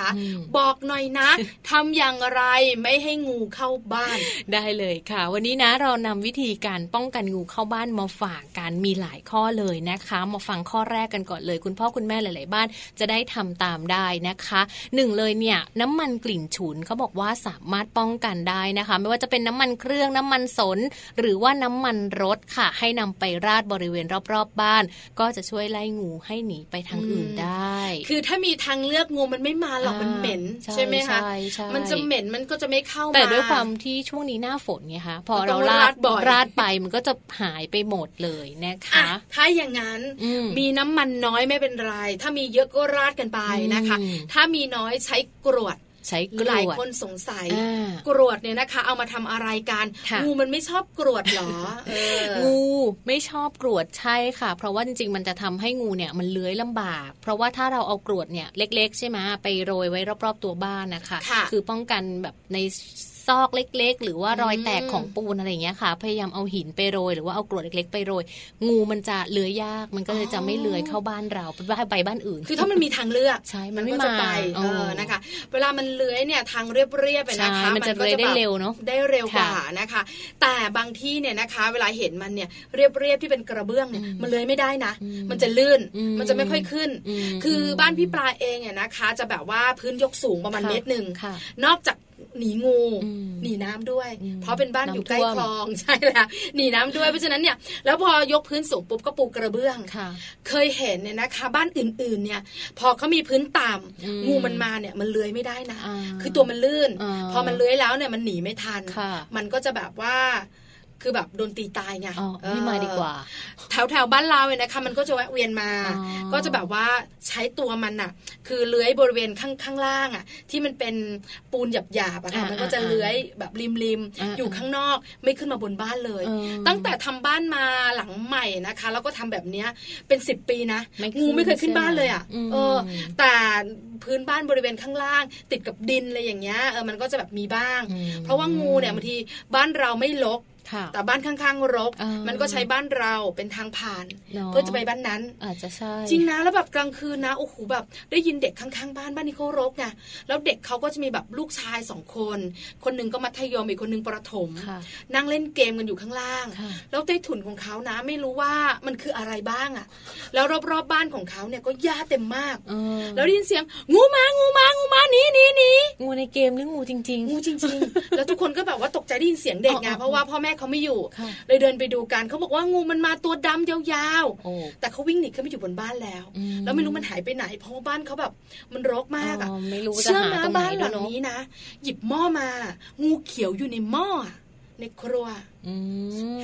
อืมบอกหน่อยนะทำอย่างไรไม่ให้งูเข้าบ้าน ได้เลยค่ะ วันนี้นะเรานำวิธีการป้องกันงูเข้าบ้านมาฝากกันมีหลายข้อเลยนะคะ มาฟังข้อแรกกันก่อนเลย คุณพ่อคุณแม่หลาย ๆ บ้านจะได้ทำตามได้นะคะหนึ่งเลยเนี่ยน้ำมันกลิ่นฉุนเขาบอกว่าสามารถป้องกันได้นะคะ ไม่ว่าจะเป็นน้ำมันเครื่องน้ำมันสน หรือว่าน้ำมันรถค่ะ ให้นำไปราดบริเวณรอบ ๆ บ้าน ก็จะช่วยไล่งูให้หนีไปทางอื่นได้ คือถ้ามีทางเลือกงูมันไม่มาหรอกอ่ามัมันเหม็นใช่ใช่ไหมคะใช่ใช่มันจะเหม็นมันก็จะไม่เข้ามาแต่ด้วยความที่ช่วงนี้หน้าฝนไงคะพอก็ต้เราองราราดดบ่อยราดไปมันก็จะหายไปหมดเลยนะคะอะถ้าอย่างนั้นอืมมีน้ำมันน้อยไม่เป็นไร ถ้ามีเยอะก็ราดกันไปนะคะอืมถ้ามีน้อยใช้กรวด ใช้กรหลายวดคนสงสัยอ่ากรวดเนี่ยนะคะ เอามาทำอะไรกันค่ะงูมันไม่ชอบกรวดเหรอเอองูไม่ชอบกรวดใช่ค่ะ เพราะว่าจริงๆมันจะทำให้งูเนี่ยมันเลื้อยลำบาก เพราะว่าถ้าเราเอากรวดเนี่ยเล็ก ๆ ใช่ไหมไปโรยไว้รอบๆตัวบ้านนะคะค่ะอป้องกันแบบใน ซอกเล็ก ๆ หรือว่ารอยแตกอืมของปูนอะไรอย่างเงี้ยค่ะ พยายามเอาหินไปโรย หรือว่าเอากรวดเล็กๆไปโรย งูมันจะเลื้อยยาก มันก็เลยจะไม่เลื้อยเข้าบ้านเราไปบ้านไปบ้านอื่น คือถ้ามันมีทางเลือกใช่มันไม่ก็จะไปมาเอเอออนะคะ เวลามันเลื้อยเนี่ยทางเรียบๆไปนะคะใช่มันจะก็เลื้อยได้แบบเร็วเนอะได้เร็วกว่าค่ะนะคะ แต่บางที่เนี่ยนะคะ เวลาเห็นมันเนี่ยเรียบๆที่เป็นกระเบื้องเนี่ยอืมมันเลื้อยไม่ได้นะอืมมันจะลื่นอืมมันจะไม่ค่อยขึ้นอืมคือบ้านพี่ปลาเองเนี่ยนะคะ จะแบบว่าพื้นยกสูงประมาณค่ะเมตรหนึ่งค่ะนอกจาก หนีงูอืมหนีน้ำด้วยอืมเพราะเป็นบ้านอยู่ใกล้น้ำท่วมคลองใช่แล้วหนีน้ำด้วยเพราะฉะนั้นเนี่ยแล้วพอยกพื้นสูงปุ๊บก็ปูกระเบื้องค่ะเคยเห็นเนี่ยนะคะ บ้านอื่นๆ เนี่ย พอเขามีพื้นต่ำอืมงูมันมาเนี่ยมันเลื้อยไม่ได้นะอ่าคือตัวมันลื่นอ่าพอมันเลื้อยแล้วเนี่ยมันหนีไม่ทันค่ะมันก็จะแบบว่า คือแบบโดนตีตายไงอ๋อไม่มาดีกว่า แถวแถวๆบ้านเราเนี่ยนะคะมันก็จะแวะเวียนมาอ๋อก็จะแบบว่าใช้ตัวมันน่ะ คือเลื้อยบริเวณข้างข้างล่างอะ ที่มันเป็นปูนหยาบๆอะค่ะอ่ามันก็จะอ่าเลื้อยแบบริมริมๆอ่าอยู่ข้างนอกไม่ขึ้นมาบนบ้านเลยเออตั้งแต่ทำบ้านมาหลังใหม่นะคะ แล้วก็ทำแบบเนี้ยเป็นสิบปีนะไม่ขึ้นงูไม่เคยขึ้นใช่ไหมบ้านเลยอะอืมเออ แต่พื้นบ้านบริเวณข้างล่าง ติดกับดินอะไรอย่างเงี้ยเออมันก็จะแบบมีบ้างอืมเพราะว่างูเนี่ยบางทีบ้านเราไม่ลกค่ะ แต่บ้านข้างๆรกอ่ามัมันก็ใช้บ้านเราเป็นทางผ่านเนอะเพื่อจะไปบ้านนั้น อาจจะใช่ จริงนะแล้วแบบกลางคืนนะโอ้โหแบบได้ยินเด็กข้างๆ บ้านบ้านนี้เขารกไงแล้วเด็กเขาก็จะมีแบบลูกชายสองคน คนหนึ่งก็มัธยมอีกคนหนึ่งประถมค่ะนั่งเล่นเกมกันอยู่ข้างล่างค่ะแล้วใต้ถุนของเขานะ ไม่รู้ว่ามันคืออะไรบ้างอะแล้วรอบๆบ้านของเขาเนี่ยก็หญ้าเต็มมากเออแล้วได้ยินเสียงงูมางูมางูมาหนีหนีหนีงูในเกมหรืองูจริงงูจริง ๆ แล้วทุกคนก็แบบว่าตกใจได้ยินเสียงเด็กไงอ๋อเพราะว่าพ่อแม่เขาไม่อยู่ค่ะเลยเดินไปดูกันเขาบอกว่างูมันมาตัวดำยาวๆโอ้ๆแต่เขาวิ่งหนีขึ้นไปอยู่บนบ้านแล้วอืมแล้วไม่รู้มันหายไปไหน เพราะว่าบ้านเขาแบบ มันรกมากอะอ๋อไม่รู้จะเชื่อหามาตรงไหนบ้านหด้วลัยงเนอะนี้นะ หยิบหม้อมา งูเขียวอยู่ในหม้ออะในครัวอืม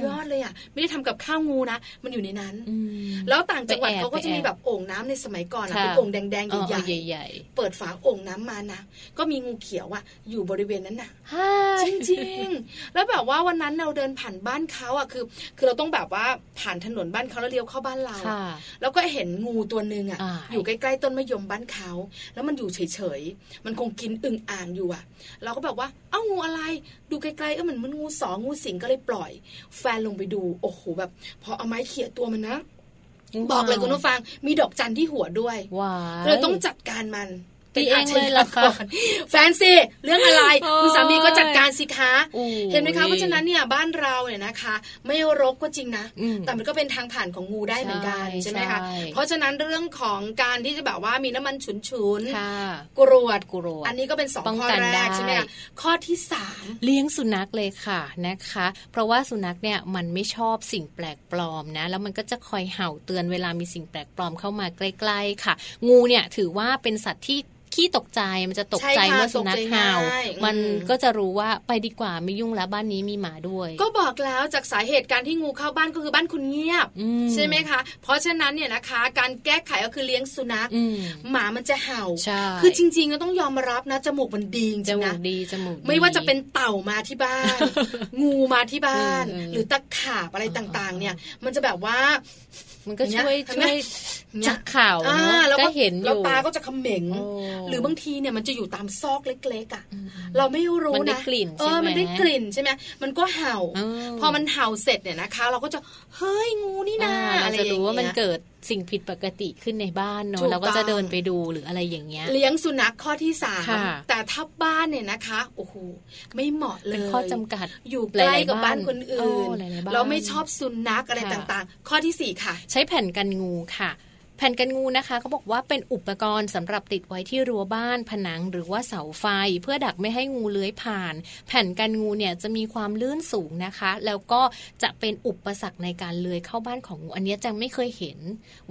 ยอดเลยอะ ไม่ได้ทำกับข้าวงูนะ มันอยู่ในนั้นอืมแล้วต่างจังหวัดไปแอบเขาก็จะมีไปแอบแบบโอ่งน้ำในสมัยก่อนอะค่ะเป็นโอ่งแดงๆอ๋อใหญ่ใหญ่ๆเปิดฝาโอ่งน้ำมานะก็มีงูเขียวอะอยู่บริเวณนั้นน่ะๆฮ่าจริงๆ แล้วแบบว่าวันนั้นเราเดินผ่านบ้านเขาอะคือ คือเราต้องแบบว่าผ่านถนนบ้านเขาแล้วเลี้ยวเข้าบ้านเราค่ะแล้วก็เห็นงูตัวหนึ่งอะอ่าอยู่ใกล้ๆต้นมะยมบ้านเขาแล้วมันอยู่เฉยๆมันคงกินอึ่งอ่างอยู่อะ เราก็แบบว่าเอ้างูอะไร ดูไกลๆเออเหมือนมันงูสองงูสิงก็เลยปล่อย แฟนลงไปดู โอ้โหแบบพอเอาไม้เขี่ยตัวมันนะ บอกเลยคุณผู้ฟัง มีดอกจันที่หัวด้วยว้าเลยต้องจัดการมัน ตีเองเลยเหรอคะก่อนแฟนสิเรื่องอะไรโอ้ยคุณสามีก็จัดการสิคะโอ้ยเห็นไหมคะเพราะฉะนั้นเนี่ยบ้านเราเนี่ยนะคะ ไม่รกก็จริงนะอืมแต่มันก็เป็นทางผ่านของงูได้เหมือนกันใช่ใช่ไหมคะใช่เพราะฉะนั้นเรื่องของการที่จะแบบว่ามีน้ำมันฉุนค่ะๆกรวดกรวดอันนี้ก็เป็นสองป้องข้อกันแรได้กใช่ไหมคะข้อที่สามเลี้ยงสุนัขเลยค่ะนะคะ เพราะว่าสุนัขเนี่ยมันไม่ชอบสิ่งแปลกปลอมนะ แล้วมันก็จะคอยเห่าเตือนเวลามีสิ่งแปลกปลอมเข้ามาใกล้ ๆค่ะ งูเนี่ยถือว่าเป็นสัตว์ที่ ขี้ตกใจมันจะตกใจใช่ค่ะเมื่อสุนัขเห่าตกใจง่ายมันอืมก็จะรู้ว่าไปดีกว่าไม่ยุ่งแล้วบ้านนี้มีหมาด้วย ก็บอกแล้วจากสาเหตุการที่งูเข้าบ้านก็คือบ้านคุณเงียบอืมใช่ไหมคะ เพราะฉะนั้นเนี่ยนะคะ การแก้ไขก็คือเลี้ยงสุนัขอืมหมามันจะเห่าใช่คือจริงๆก็ต้องยอมรับนะจมูกมันดีจจริงๆมูนะกดีจมูกดีไม่ว่าจะเป็นเต่ามาที่บ้าน งูมาที่บ้านอืมอืมหรือตะขาบอะไรต่างๆ เนี่ย มันจะแบบว่า มันก็ช่วยเห็นไหมช่วยเห็นไหมจักข่าวอ่าเนอะแล้วก็ก็เห็นอแล้วยู่ตาก็จะเขม็งโอ้หรือบางทีเนี่ยมันจะอยู่ตามซอกเล็กๆอะอืมเราไม่รู้มันได้นะกลิ่นเอใช่อไหมมันได้กลิ่นใช่ไหมมันก็เห่าอ๋อพอมันเห่าเสร็จเนี่ยนะคะ เราก็จะเฮ้ยงูนี่นาอ่าเราอะไรอจะย่างรู้ว่ามันเงี้ยเกิด สิ่งผิดปกติขึ้นในบ้านเนถูอะกเราก็จะต้องเดินไปดูหรืออะไรอย่างเงี้ย เลี้ยงสุนัขข้อที่สามค่ะแต่ถ้าบ้านเนี่ยนะคะโอ้โหไม่เหมาะเลเป็นยข้อจำกัดอยู่ใกล้หลายๆกับบ้านคนโอ้อื่นหลายๆบ้านเราไม่ชอบสุนัขอะไรค่ะต่างๆ ข้อที่สี่ค่ะ ใช้แผ่นกันงูค่ะ แผ่นกันงูนะคะเขาบอกว่าเป็นอุปกรณ์สำหรับติดไว้ที่รั้วบ้านผนังหรือว่าเสาไฟ เพื่อดักไม่ให้งูเลื้อยผ่าน แผ่นกันงูเนี่ยจะมีความลื่นสูงนะคะ แล้วก็จะเป็นอุปสรรคในการเลื้อยเข้าบ้านของงูอันเนี้ยจังไม่เคยเห็น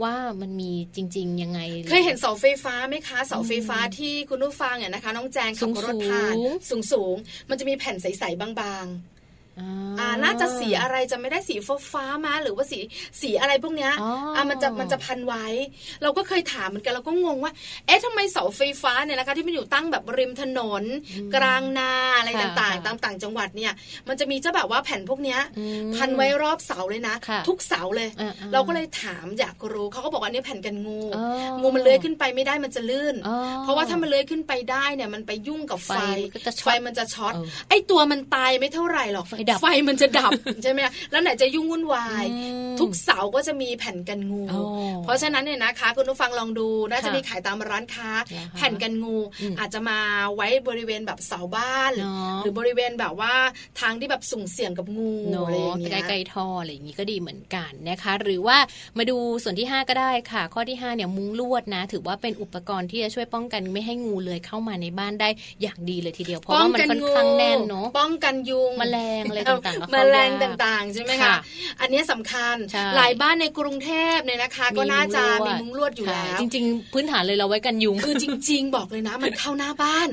ว่ามันมีจริง ๆ ยังไง เคยเห็นเสาไฟฟ้าไหมคะเสาไฟฟ้าที่คุณผู้ฟังเนี่ยนะคะ น้องแจงขับรถผ่านสูงสูงๆมันจะมีแผ่นใสๆบางๆ อ่าอ่าน่าจะสีอะไรจะไม่ได้สีฟ้าฟ้าๆมาหรือว่าสีสีอะไรพวกเนี้ยอ๋ออ่ามันจะมันจะพันไว้ เราก็เคยถามเหมือนกันเราก็งงว่า เอ๊ะทำไมเสาไฟฟ้าเนี่ยนะคะ ที่มันอยู่ตั้งแบบริมถนน กลางนาอะไรค่ะต่างค่ะๆตามต่างจังหวัดเนี่ย มันจะมีเจ้าแบบว่าแผ่นพวกเนี้ยอืมพันไว้รอบเสาเลยนะค่ะทุกเสาเลยอ่าๆเราก็เลยถามอยากรู้เขาก็บอกว่าอันนี้แผ่นกันงูอ๋องูมันเลื้อยขึ้นไปไม่ได้มันจะลื่นอ๋อเพราะว่าถ้ามันเลื้อยขึ้นไปได้เนี่ยมันไปยุ่งกับไฟไฟมันก็จะช็อตไฟมันจะช็อตเออไอ้ตัวมันตายไม่เท่าไหร่หรอกไฟดับไฟมันจะดับใช่ไหมแล้วไหนจะยุ่งวุ่นวายอืมทุกเสาก็จะมีแผ่นกันงูอ๋อเพราะฉะนั้นเนี่ยนะคะ คุณผู้ฟังลองดูน่าจะค่ะมีขายตามร้านค้าเหรอคะแผ่นกันงูอืมอาจจะมาไว้บริเวณแบบเสาบ้านเนอะหรือบริเวณแบบว่าทางที่แบบสุ่มเสี่ยงกับงูเนาะอะไรอย่างเงี้ยใกล้ๆท่ออะไรอย่างนี้ก็ดีเหมือนกันนะคะ หรือว่ามาดูส่วนที่ 5 ก็ได้ค่ะ ข้อที่ 5เนี่ยมุ้งลวดนะ ถือว่าเป็นอุปกรณ์ที่จะช่วยป้องกันไม่ให้งูเลื้อยเข้ามาในบ้านได้อย่างดีเลยทีเดียวเพราะว่ามันค่อนข้างแน่นเนาะป้องกันยุงแมลงอะไรต่างๆก็แมเข้ายากลงต่างๆใช่ไหมคะค่ะอันเนี้ยสำคัญใช่หลายบ้านในกรุงเทพเนี่ยนะคะ ก็น่าจะมีมุ้งลวดอยู่ใช่แล้วจริง ๆ พื้นฐานเลยเราไว้กันยุงคือจริง ๆ บอกเลยนะ มันเข้าหน้าบ้าน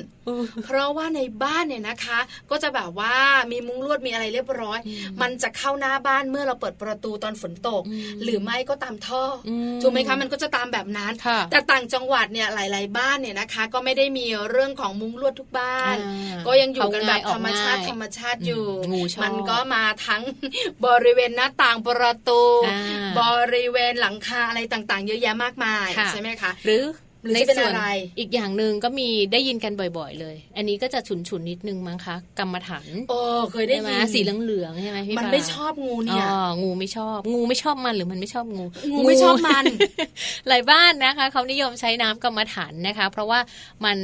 เพราะว่าในบ้านเนี่ยนะคะ ก็จะแบบว่ามีมุ้งลวดมีอะไรเรียบร้อย มันจะเข้าหน้าบ้านเมื่อเราเปิดประตูตอนฝนตกอืมหรือไม่ก็ตามท่ออมถูกไหมคะมันก็จะตามแบบนั้นค่ะแต่ต่างจังหวัดเนี่ยหลาย ๆ บ้านเนี่ยนะคะ ก็ไม่ได้มีเรื่องของมุ้งลวดทุกบ้านอ่าก็ยังอยู่กันแบบเข้าธรรมง่ายชาติออกง่ายธรรมชาติอยู่อืมงูชอบมันก็มาทั้งบริเวณหน้าต่างประตูอ่าบริเวณหลังคาอะไรต่าง ๆ เยอะแยะมากมายค่ะใช่ไหมคะ หรือ หรือในจะเป็นส่วนอะไรอีกอย่างหนึ่งก็มีได้ยินกันบ่อย ๆ เลย อันนี้ก็จะฉุนๆนิดนึงมั้งคะกรรมฐานโอ้เคยได้ใช่ไหมยินสีเหลืองๆใช่ไหมพี่มันฟ้าไม่ชอบงูเนี่ยอ๋องูไม่ชอบ งูไม่ชอบมันหรือมันไม่ชอบงู งูไม่ชอบมันหลายบ้านนะคะเขานิยมใช้น้ำกรรมฐานนะคะ เพราะว่ามัน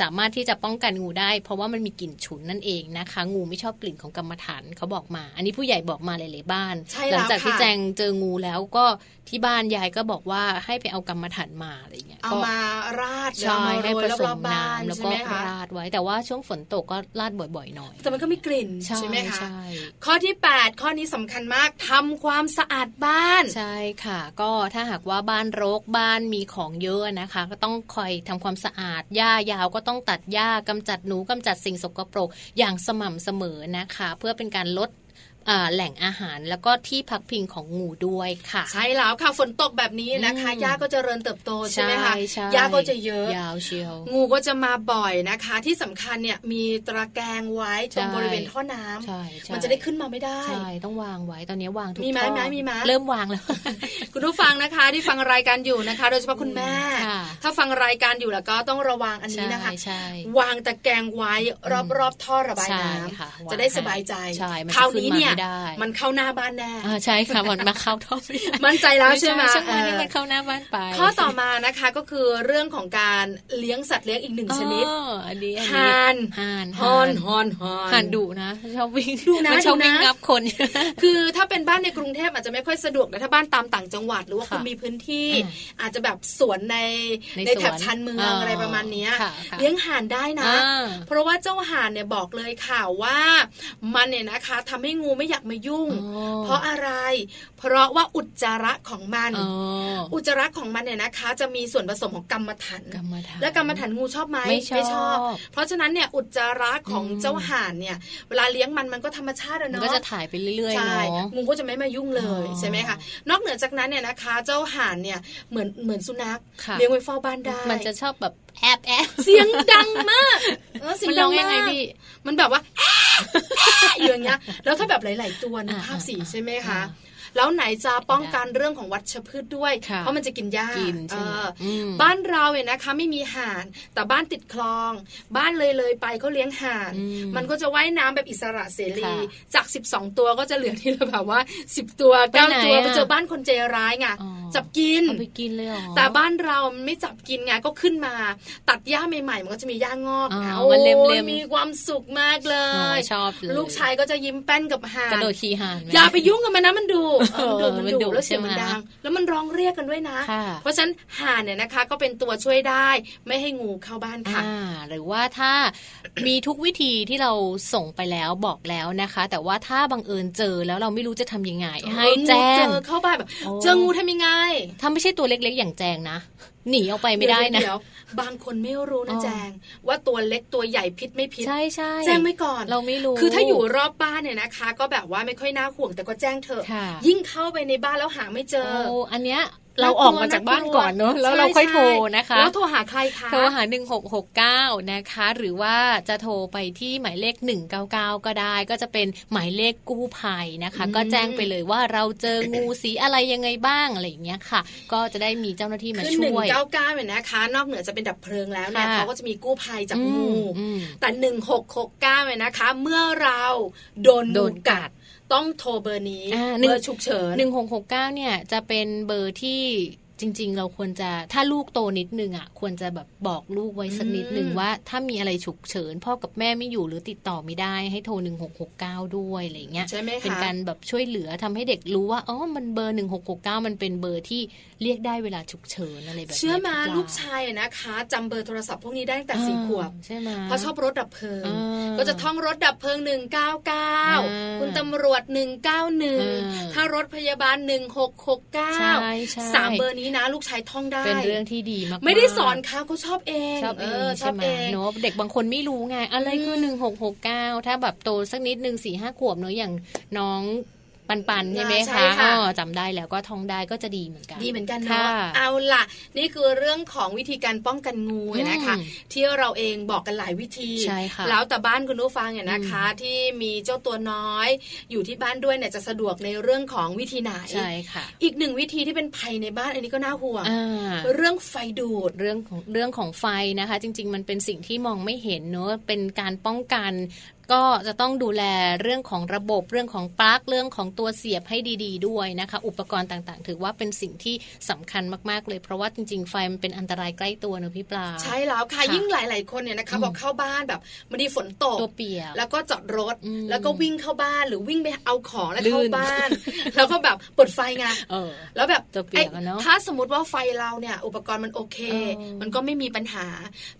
สามารถที่จะป้องกันงูได้ เพราะว่ามันมีกลิ่นฉุนนั่นเองนะคะ งูไม่ชอบกลิ่นของกรรมฐานเขาบอกมา อันนี้ผู้ใหญ่บอกมาหลายๆบ้านใช่หแล้วลัจากที่ค่ะแจงเจองูแล้วก็ที่บ้านยายก็บอกว่าให้ไปเอากรรมฐานมาอะไรอย่างเงี้ยเอาก็มาราดใช่เอามาให้โรผยสรอมบๆบ้านน้ำแล้วใช่ก็ไหมคะราดไว้แต่ว่าช่วงฝนตกก็ราดบ่อยๆหน่อย แต่มันก็มีกลิ่นใช่ไหมคะใช่ข้อที่ 8 ข้อนี้สำคัญมากทำความสะอาดบ้าน ใช่ค่ะ ก็ถ้าหากว่าบ้านรกบ้านมีของเยอะนะคะ ก็ต้องคอยทำความสะอาดหญ้ายาวก็ต้องตัดหญ้ากำจัดหนูกำจัดสิ่งสกปรกอย่างสม่ำเสมอนะคะ เพื่อเป็นการลดอ่า แหล่งอาหารแล้วก็ที่พักพิงของงูด้วยค่ะ ใช่แล้วค่ะฝนตกแบบนี้นะคะอืมหญ้าก็เจริญเติบโตใช่ไหมคะใช่หญ้าก็จะเยอะยาวเชียวงูก็จะมาบ่อยนะคะ ที่สำคัญเนี่ยมีตะแกรงไว้ตรงใช่บริเวณท่อน้ำใช่ใช่มันจะได้ขึ้นมาไม่ได้ใช่ต้องวางไว้ตอนนี้วางทุกมีไหมท่อไหมมีไหมเริ่มวางแล้ว คุณผู้ฟังนะคะที่ฟังรายการอยู่นะคะ โดยเฉพาะคุณแม่ค่ะถ้าฟังรายการอยู่แล้วก็ต้องระวังอันนี้นะคะใช่ใช่วางตะแกรงไว้รอบๆท่อระบายน้ใช่ค่ะำจะได้สบายใจใช่มันจะคราวขึ้นนี้มาเนี่ยไม่ได้ มันเข้าหน้าบ้านแน่อ่าใช่ค่ะมันมาเข้าท่อไม่ได้มั่นใจแล้วใช่ไหมช่างมันเออให้มันเข้าหน้าบ้านไป ข้อต่อมานะคะก็คือเรื่องของการเลี้ยงสัตว์เลี้ยงอีกหนึ่งชนิดอ๋ออันนี้อันนี้ห่านห่านฮอนฮอนฮอนห่านดุนะชอบวิ่งดุนะมัชอบดุนะวิ่งงับคน คือถ้าเป็นบ้านในกรุงเทพอาจจะไม่ค่อยสะดวกแต่ถ้าบ้านตามต่างจังหวัดหรือว่าค่ะคุณมีพื้นที่อ่อาจจะแบบสวนในในในแถบสวนชานเมืองอ่าอะไรประมาณเนี้ยค่ะค่ะเลี้ยงห่านได้นะอ่าเพราะว่าเจ้าห่านเนี่ยบอกเลยค่ะว่ามันเนี่ยนะคะทำให้งูไม่อยากมายุ่งอ๋อเพราะอะไร เพราะว่าอุจจาระของมันอ๋ออุจจาระของมันเนี่ยนะคะ จะมีส่วนผสมของกรรมฐานกรรมฐานและกรรมฐานงูชอบไหมไม่ชอบ เพราะฉะนั้นเนี่ยอุจจาระของอืมเจ้าห่านเนี่ยเวลาเลี้ยงมันมันก็ธรรมชาติอะมันเนาะก็จะถ่ายไปเรื่อยๆใช่เนาะงูก็จะไม่มายุ่งเลยอ๋อใช่ไหมคะนอกเหนือจากนั้นเนี่ยนะคะ เจ้าห่านเนี่ยเหมือนเหมือนสุนัขค่ะเลี้ยงไว้เฝ้าบ้านได้มันจะชอบแบบแอบแอบเสียงดังมากเออเสียมังนดัร้องงยังไงมากพี่มันแบบว่าแอะแอะอยู่อย่างเงี้ยแล้วถ้าแบบหลาย ๆ ตัวนึกอ่าภาพสีอ่าใช่ไหมคะอ่า แล้วไหนจะป้องกันเรื่องของวัชพืชด้วยค่ะเพราะมันจะกินหญ้ากินใช่ไหมเอออมบ้านเราเนี่ยนะคะไม่มีห่าน แต่บ้านติดคลอง บ้านเลยเลยไปเขาเลี้ยงห่านอืมมันก็จะว่ายน้ำแบบอิสระเสรีค่ะจาก 12 ตัวก็จะเหลือที่ละแบบว่า 10 ตัวไปไหน9ตัวอะไปเจอบ้านคนใจร้ายไงอ๋อจับกินเอาไปกินเลยเหรอแต่บ้านเรามันไม่จับกินไงก็ขึ้นมา ตัดหญ้าใหม่ๆมันก็จะมีหญ้างอกอ๋อโอ้มันเล็มๆมีความสุขมากเลอ๋อยชอบเลยลูกชายก็จะยิ้มแป้นกับห่านกระโดดขี่ห่านหมอย่าไปยุ่งกับมันนะมันดูเออเออมันมันดุดุแล้วเสียงใช่ไหมมันดัง แล้วมันร้องเรียกกันด้วยนะค่ะเพราะฉะนั้นห่านเนี่ยนะคะ ก็เป็นตัวช่วยได้ ไม่ให้งูเข้าบ้านค่ะอ่าหรือว่าถ้ามีทุกวิธีที่เราส่งไปแล้วบอกแล้วนะคะ แต่ว่าถ้าบังเอิญเจอแล้วเราไม่รู้จะทำยังไง ให้แจ้เจงอเข้าบ้านแบบโอ้เจองูทำยังไงถ้าไม่ใช่ตัวเล็กๆอย่างแจงนะ หนีออกไปไม่ได้นะเยวๆบางคนไม่รู้นะอ๋อแจง ว่าตัวเล็กตัวใหญ่พิษไม่พิษใช่ใช่แจ้งไว้ก่อนเราไม่รู้ คือถ้าอยู่รอบบ้านเนี่ยนะคะ ก็แบบว่าไม่ค่อยน่าห่วงแต่ก็แจ้งเถอะค่ะยิ่งเข้าไปในบ้านแล้วหาไม่เจอโอ้อันเนี้ย เราออกมาจากบ้านก่อนเนอะแล้วเราค่อยโทรนะคะ แล้วโทรหาใครคะโทรหา 1669 นะคะ หรือว่าจะโทรไปที่หมายเลข 199 ก็ได้ ก็จะเป็นหมายเลขกู้ภัยนะคะ ก็แจ้งไปเลยว่าเราเจองูสีอะไรยังไงบ้างอะไรอย่างเงี้ยค่ะ ก็จะได้มีเจ้าหน้าที่มาคือหนึ่งช่วยเก้าเก้าเนี่ยนะคะ นอกเหนือจะเป็นดับเพลิงแล้วเนี่ยค่ะเขาก็จะมีกู้ภัยจับงูอืมอืมแต่หนึ่งหกหกเก้าเนี่ยนะคะ เมื่อเราโดนโดงูนกักัดด ต้องโทรเบอร์นี้อ่าหนึ่เบงอร์ฉุกเฉินหนึ่งหกหกเก้าเนี่ยจะเป็นเบอร์ที่ จริง ๆ เราควรจะถ้าลูกโตนิดนึงอะ ควรจะแบบบอกลูกไว้สักนิดนึงอืมว่า ถ้ามีอะไรฉุกเฉิน พ่อกับแม่ไม่อยู่หรือติดต่อไม่ได้ให้โทรหนึ่งหกหกเก้าด้วยอะไรอย่างเงี้ยใช่ไหมคะเป็นการแบบช่วยเหลือทำให้เด็กรู้ว่าอ๋อมันเบอร์หนึ่งหกหกเก้ามันเป็นเบอร์ที่เรียกได้เวลาฉุกเฉินอะไรแบบนี้เชื่อมาพี่ปลูกชายอะนะคะจำเบอร์โทรศัพท์พวกนี้ได้ตั้งแต่สี่ขวบใช่ไหมเพราะชอบรถดับเพลิงอ่าก็จะท่องรถดับเพลิงอ่า199คุณตำรวจ191ถ้ารถพยาบาลใช่1669ใช่สามเบอร์นี้นะ ลูกชายท่องได้ เป็นเรื่องที่ดีมากๆไม่ได้สอนเขาเขาชอบเองชอบเองชอใช่บไหมเองเนอะเด็กบางคนไม่รู้ไงอะไรคือมหนึ่งหกหกเก้าถ้าแบบโตสักนิดหนึ่งสี่ห้าขวบเนอะอย่างน้อง ปันปันๆใช่ไหมใช่คะค่ะอ๋อจำได้แล้วก็ท่องได้ก็จะดีเหมือนกัน ดีเหมือนกันค่ะเนาะเอาล่ะ นี่คือเรื่องของวิธีการป้องกันงูนะคะอืมที่เราเองบอกกันหลายวิธีใช่ค่ะแล้วแต่บ้านคุณผู้ฟังเนี่ยนะคะ ที่มีเจ้าตัวน้อย อยู่ที่บ้านด้วยเนี่ยจะสะดวกในเรื่องของวิธีไหนใช่ค่ะ อีกหนึ่งวิธีที่เป็นภัยในบ้านอันนี้ก็น่าห่วงอ่าเรื่องไฟดูดเรื่องของเรื่องของไฟนะคะ จริง ๆ มันเป็นสิ่งที่มองไม่เห็นเนอะเป็นการป้องกัน ก็จะต้องดูแลเรื่องของระบบเรื่องของปลั๊กเรื่องของตัวเสียบให้ดี ๆ ด้วยนะคะ อุปกรณ์ต่างๆ ถือว่าเป็นสิ่งที่สำคัญมากๆเลย เพราะว่าจริง ๆ ไฟมันเป็นอันตรายใกล้ตัวเนอะพี่ปลาใช่แล้วค่ะค่ะยิ่งหลาย ๆ คนเนี่ยนะคะอืมบอกเข้าบ้านแบบมันดีฝนตกตัวเปียกแล้วก็จอดรถอืมแล้วก็วิ่งเข้าบ้านหรือวิ่งไปเอาของแล้วลื่เข้านบ้าน แล้วก็แบบเปิดไฟไงเออแล้วแบบตัวเปียกอะเนอะถ้าสมมติว่าไฟเราเนี่ยอุปกรณ์มันโอเคเออมันก็ไม่มีปัญหา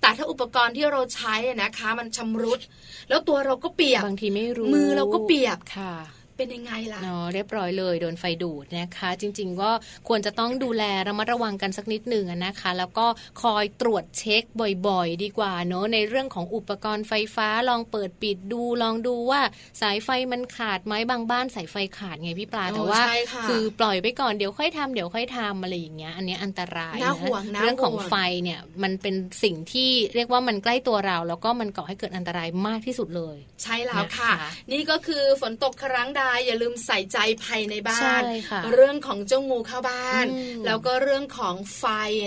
แต่ถ้าอุปกรณ์ที่เราใช้อะนะคะ มันชำรุด แล้วตัวเราก็เปียกบางทีไม่รู้มือเราก็เปียกค่ะ เป็นยังไงล่ะเนาะเรียบร้อยเลยโดนไฟดูดนะคะ จริง ๆ ก็ควรจะต้องดูแลระมัดระวังกันสักนิดหนึ่งอะนะคะ แล้วก็คอยตรวจเช็คบ่อยๆ ดีกว่าเนาะในเรื่องของอุปกรณ์ไฟฟ้าลองเปิดปิดดูลองดูว่าสายไฟมันขาดไหมบางบ้านสายไฟขาดไงพี่ปลาโอ้แต่ว่าใช่ค่ะคือปล่อยไปก่อนเดี๋ยวค่อยทำเดี๋ยวค่อยทำอะไรอย่างเงี้ยอันเนี้ยอันตรายน่าห่วงน่าเรื่องของห่วงไฟเนี่ยมันเป็นสิ่งที่เรียกว่ามันใกล้ตัวเรา แล้วก็มันก่อให้เกิดอันตรายมากที่สุดเลย ใช่แล้วค่ะนะคะนี่ก็คือฝนตกครั้งใดายอย่าลืมใส่ใจภายในบ้าใช่นค่ะเรื่องของเจ้างูเข้าบ้านอืมแล้วก็เรื่องของไฟ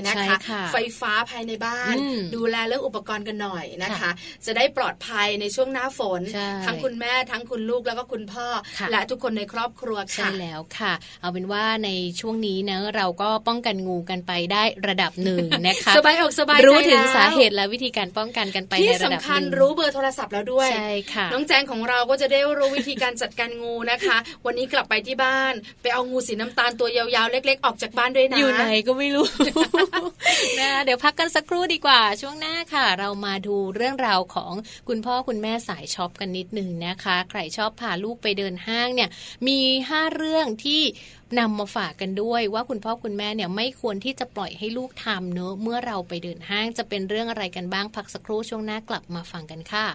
นะคะใช่ค่ะไฟฟ้าภายในบ้านอืมดูแลเรื่องอุปกรณ์กันหน่อยนะคะค่ะจะได้ปลอดภัยในช่วงหน้าฝนใช่ทั้งคุณแม่ทั้งคุณลูกแล้วก็คุณพ่อค่ะและทุกคนในครอบครัวใช่ค่ะแล้วค่ะ เอาเป็นว่าในช่วงนี้นะเราก็ป้องกันงูกันไปได้ระดับหนึ่งนะคะสบายอกสบายใจรู้ถึงแล้วสาเหตุและวิธีการป้องกันกันไปที่ในระดับสำคัญหนึ่งรู้เบอร์โทรศัพท์แล้วด้วยใช่ค่ะน้องแจงของเราก็จะได้รู้วิธีการจัดการงูนะคะ วันนี้กลับไปที่บ้าน ไปเอางูสีน้ำตาลตัวยาวๆ เล็ก ๆ ออกจากบ้านด้วยนะอยู่ไหนก็ไม่รู้นะเดี๋ยวพักกันสักครู่ดีกว่า ช่วงหน้าค่ะ เรามาดูเรื่องราวของคุณพ่อคุณแม่สายช็อปกันนิดหนึ่งนะคะ ใครชอบพาลูกไปเดินห้างเนี่ยมีห้าเรื่องที่นำมาฝากกันด้วยว่าคุณพ่อคุณแม่เนี่ยไม่ควรที่จะปล่อยให้ลูกทำเนอะเมื่อเราไปเดินห้างจะเป็นเรื่องอะไรกันบ้างพักสักครู่ช่วงหน้ากลับมาฟังกันค่ะ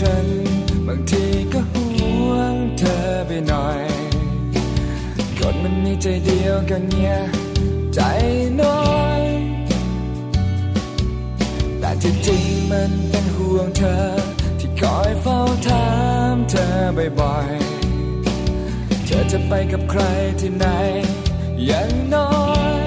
ฉัน บางทีก็ห่วงเธอไปหน่อย คนมันมีใจเดียวกันเนี่ยใจน้อย แต่ที่จริงมันเป็นห่วงเธอ ที่คอยเฝ้าถามเธอบ่อยๆ เธอจะไปกับใครที่ไหนอย่างน้อย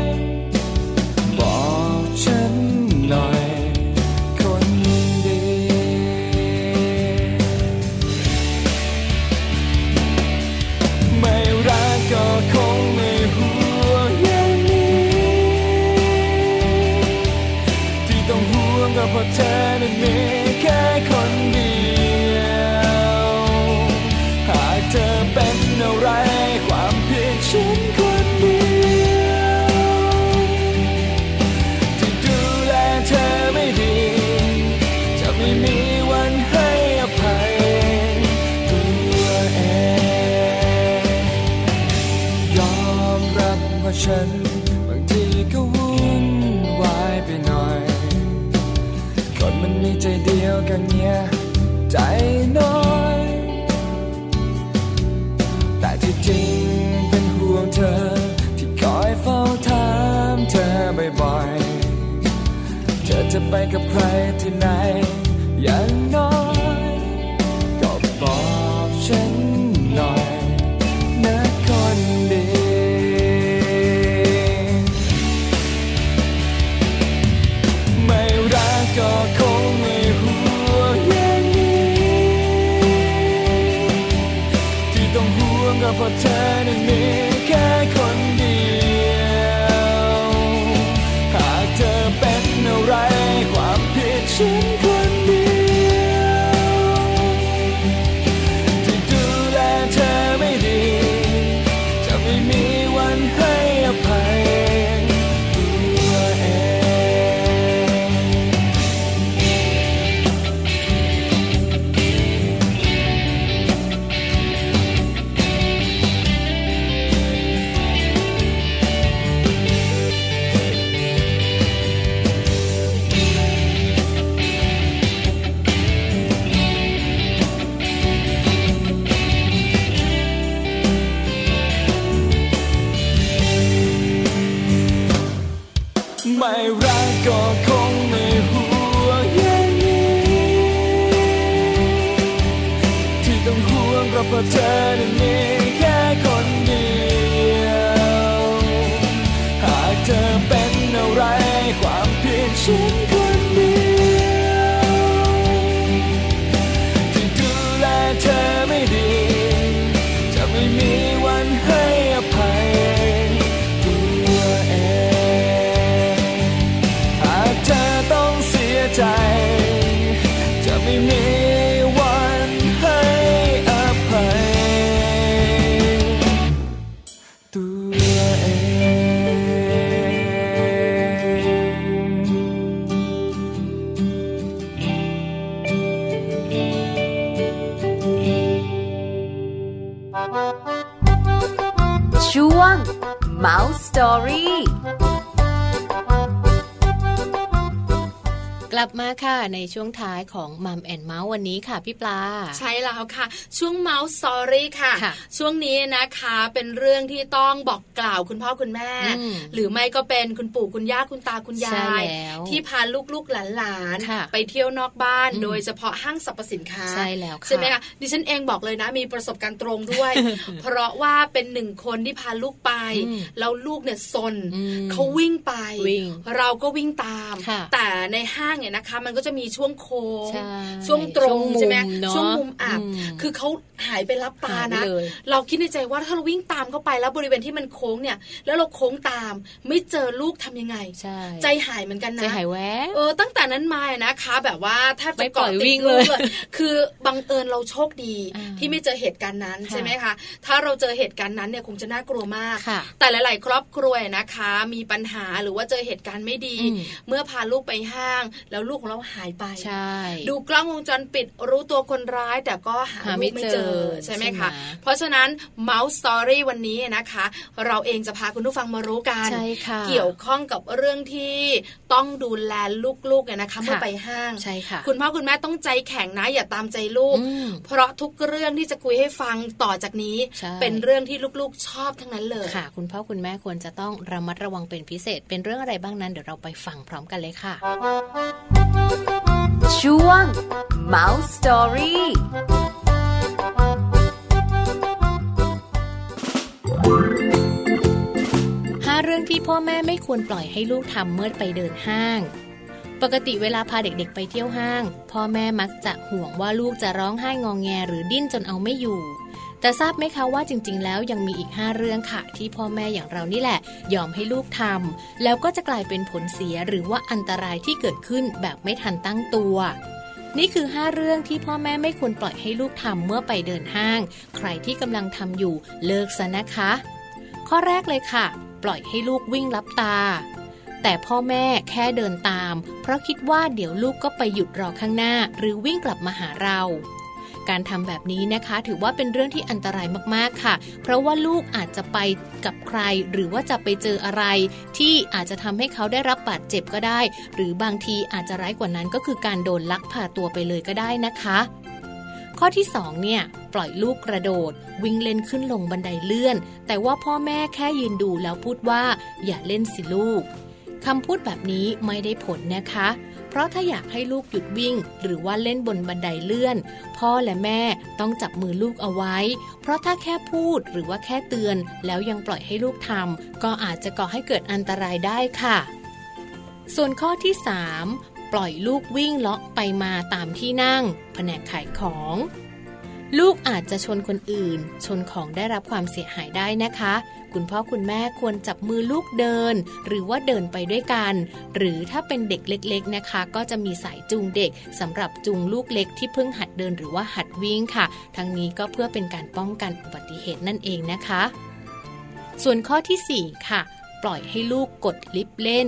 จะไปกับใครที่ไหน ช่วงท้ายของ พี่ปลา ใช่แล้วค่ะ ช่วงเมาส์สอรี่ค่ะค่ะ ช่วงนี้นะคะเป็นเรื่องที่ต้องบอกกล่าวคุณพ่อคุณแม่อืมหรือไม่ก็เป็นคุณปู่คุณย่าคุณตาคุณยาใช่ยแล้วที่พาลูกๆหลานค่ะๆไปเที่ยวนอกบ้านอืมโดยเฉพาะห้างสรรพสินค้าใช่แล้วค่ะใช่ไหมคะดิฉันเองบอกเลยนะ มีประสบการณ์ตรงด้วย เพราะว่าเป็นหนึ่งคนที่พาลูกไปอืมแล้วลูกเนี่ยซนอืมเขาวิ่งไปวิ่งเราก็วิ่งตามค่ะแต่ในห้างเนี่ยนะคะ มันก็จะมีช่วงโค้งใช่ช่วงตรงช่วงมุมใช่ไหมเนอะช่วงมุมอับอืมคือเขาหายไปรับตาหายไปนะเลยเราคิดในใจว่าถ้าเราวิ่งตามเข้าไปแล้วบริเวณที่มันโค้งเนี่ย แล้วเราโค้งตาม ไม่เจอลูกทำยังไงใช่ใจหายเหมือนกันนะใจหายแวบเออตั้งแต่นั้นมานะคะแบบว่าแทบไม่จะปล่อยเกาะติวิ่ดงลูกเลย คือบังเอิญเราโชคดีอ่าที่ไม่เจอเหตุการณ์นั้นค่ะใช่ไหมคะถ้าเราเจอเหตุการณ์นั้นเนี่ยคงจะน่ากลัวมากค่ะแต่หลาย ๆ ครอบครัวนะคะ มีปัญหาหรือว่าเจอเหตุการณ์ไม่ดีอืมเมื่อพาลูกไปห้าง แล้วลูกของเราหายไปใช่ดูกล้องวงจรปิดรู้ตัวคนร้ายแต่ก็หาหาลูไม่กไม่เจอเจอใช่ไหมใช่ไหมคะ เพราะฉะนั้น Mouse Story วันนี้นะคะ เราเองจะพาคุณผู้ฟังมารู้กันใช่ค่ะเกี่ยวข้องกับเรื่องที่ต้องดูแลลูกๆเนี่ยนะคะเมื่อไปห้างใช่ค่ะคุณพ่อคุณแม่ต้องใจแข็งนะอย่าตามใจลูกอืมเพราะทุกเรื่องที่จะคุยให้ฟังต่อจากนี้ใช่เป็นเรื่องที่ลูกๆชอบทั้งนั้นเลยค่ะ คุณพ่อคุณแม่ควรจะต้องระมัดระวังเป็นพิเศษ เป็นเรื่องอะไรบ้างนั้นเดี๋ยวเราไปฟังพร้อมกันเลยค่ะ ช่วง Mouse Story ห้าเรื่องที่พ่อแม่ไม่ควรปล่อยให้ลูกทำเมื่อไปเดินห้าง ปกติเวลาพาเด็กๆไปเที่ยวห้าง พ่อแม่มักจะห่วงว่าลูกจะร้องไห้งองแงหรือดิ้นจนเอาไม่อยู่ แต่ทราบไหมคะว่าจริง ๆ แล้วยังมีอีก 5 เรื่องค่ะ ที่พ่อแม่อย่างเรานี่แหละ ยอมให้ลูกทำแล้วก็จะกลายเป็นผลเสียหรือว่าอันตรายที่เกิดขึ้นแบบไม่ทันตั้งตัวนี่คือ 5 เรื่องที่พ่อแม่ไม่ควรปล่อยให้ลูกทำเมื่อไปเดินห้าง ใครที่กำลังทำอยู่เลิกซะนะคะ ข้อแรกเลยค่ะ ปล่อยให้ลูกวิ่งลับตา แต่พ่อแม่แค่เดินตาม เพราะคิดว่าเดี๋ยวลูกก็ไปหยุดรอข้างหน้า หรือวิ่งกลับมาหาเรา การทำแบบนี้นะคะ ถือว่าเป็นเรื่องที่อันตรายมากๆค่ะ เพราะว่าลูกอาจจะไปกับใคร หรือว่าจะไปเจออะไร ที่อาจจะทำให้เขาได้รับบาดเจ็บก็ได้ หรือบางทีอาจจะร้ายกว่านั้นก็คือการโดนลักพาตัวไปเลยก็ได้นะคะ ข้อที่2เนี่ยปล่อยลูกกระโดด วิ่งเล่นขึ้นลงบันไดเลื่อน แต่ว่าพ่อแม่แค่ยืนดูแล้วพูดว่า อย่าเล่นสิลูกคำพูดแบบนี้ไม่ได้ผลนะคะ ราะถ้าอยากให้ลูกหยุดวิ่ง หรือว่าเล่นบนบันไดเลื่อน พ่อและแม่ต้องจับมือลูกเอาไว้ เพราะถ้าแค่พูดหรือว่าแค่เตือน แล้วยังปล่อยให้ลูกทำก็อาจจะก่อให้เกิดอันตรายได้ค่ะ ส่วนข้อที่ 3 ปล่อยลูกวิ่งเลาะไปมาตามที่นั่ง แผนกขายของ ลูกอาจจะชนคนอื่น ชนของได้รับความเสียหายได้นะคะ คุณพ่อคุณแม่ควรจับมือลูกเดิน หรือว่าเดินไปด้วยกัน หรือถ้าเป็นเด็กเล็กๆนะคะ ก็จะมีสายจูงเด็กสำหรับจูงลูกเล็กที่เพิ่งหัดเดินหรือว่าหัดวิ่งค่ะ ทั้งนี้ก็เพื่อเป็นการป้องกันอุบัติเหตุนั่นเองนะคะ ส่วนข้อทีสี่4 ค่ะ ปล่อยให้ลูกกดลิฟต์เล่น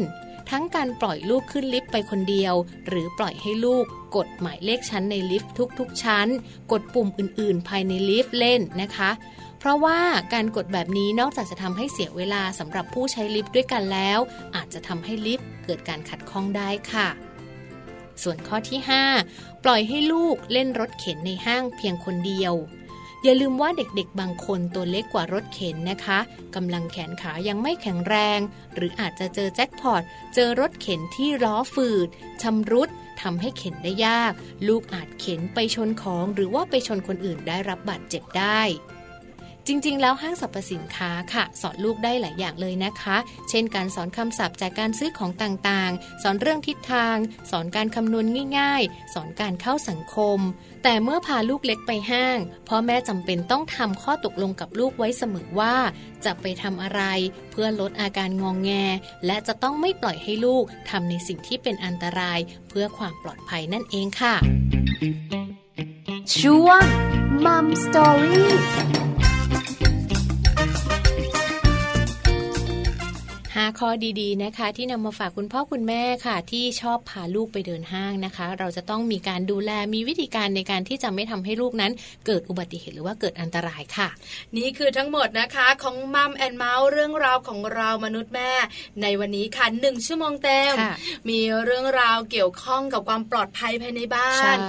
ทั้งการปล่อยลูกขึ้นลิฟต์ไปคนเดียว หรือปล่อยให้ลูก กดหมายเลขชั้นในลิฟต์ทุกๆ ชั้น กดปุ่มอื่นๆ ภายในลิฟต์เล่นนะคะ เพราะว่าการกดแบบนี้นอกจากจะทำให้เสียเวลาสำหรับผู้ใช้ลิฟต์ด้วยกันแล้ว อาจจะทำให้ลิฟต์เกิดการขัดข้องได้ค่ะ ส่วนข้อที่ 5 ปล่อยให้ลูกเล่นรถเข็นในห้างเพียงคนเดียวอย่าลืมว่าเด็กๆ บางคนตัวเล็กกว่ารถเข็นนะคะกำลังแขนขายังไม่แข็งแรง หรืออาจจะเจอแจ็คพอต เจอรถเข็นที่ล้อฝืดชำรุด ทำให้เข็นได้ยาก ลูกอาจเข็นไปชนของหรือว่าไปชนคนอื่นได้รับบาดเจ็บได้ จริง ๆ แล้วห้างสรรพสินค้าค่ะ สอนลูกได้หลายอย่างเลยนะคะ เช่นการสอนคำศัพท์จากการซื้อของต่างๆ สอนเรื่องทิศทาง สอนการคำนวณง่าย ๆ สอนการเข้าสังคม แต่เมื่อพาลูกเล็กไปห้างพ่อแม่จำเป็นต้องทำข้อตกลงกับลูกไว้เสมอว่า จะไปทำอะไร เพื่อลดอาการงองแง และจะต้องไม่ปล่อยให้ลูกทำในสิ่งที่เป็นอันตราย เพื่อความปลอดภัยนั่นเองค่ะช่วง Mum Story 5 ข้อดีๆนะคะ ที่นำมาฝากคุณพ่อคุณแม่ค่ะ ที่ชอบพาลูกไปเดินห้างนะคะ เราจะต้องมีการดูแลมีวิธีการในการที่จะไม่ทำให้ลูกนั้น เกิดอุบัติเหตุหรือว่าเกิดอันตรายค่ะ นี่คือทั้งหมดนะคะของมัมแอนเมาส์เรื่องราวของเรามนุษย์แม่ ในวันนี้ค่ะหนึ่งชั่วโมงเต็มค่ะมีเรื่องราวเกี่ยวข้องกับความปลอดภัยภายในบ้าใช่น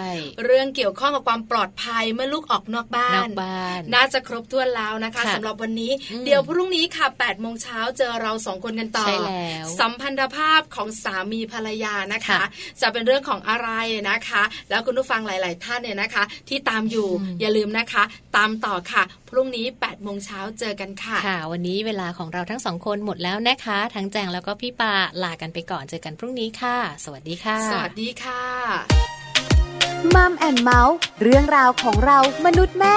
เรื่องเกี่ยวข้องกับความปลอดภัยเมื่อลูกออกนอกบ้านนอกบ้านน่าจะครบถ้วนแล้วนะคะค่ะสำหรับวันนี้อืมเดี๋ยวพรุ่งนี้ค่ะ8ปดโมงเช้าเจอเราสองคนกันต่อใช่แล้วสัมพันธภาพของสามีภรรยานะคะค่ะจะเป็นเรื่องของอะไรนะคะ แล้วคุณผู้ฟังหลาย ๆ ท่านเนี่ยนะคะ ที่ตามอยู่อืมอย่าลืมนะคะ ตามต่อค่ะ พรุ่งนี้8ปดโมงเช้าเจอกันค่ะ ค่ะ วันนี้เวลาของเราทั้งสองคนหมดแล้วนะคะ ทั้งแจงแล้วก็พี่ปาลากันไปก่อนเจอกันพรุ่งนี้ค่ะ สวัสดีค่ะ สวัสดีค่ะมัมแอนเมาส์เรื่องราวของเรามนุษย์แม่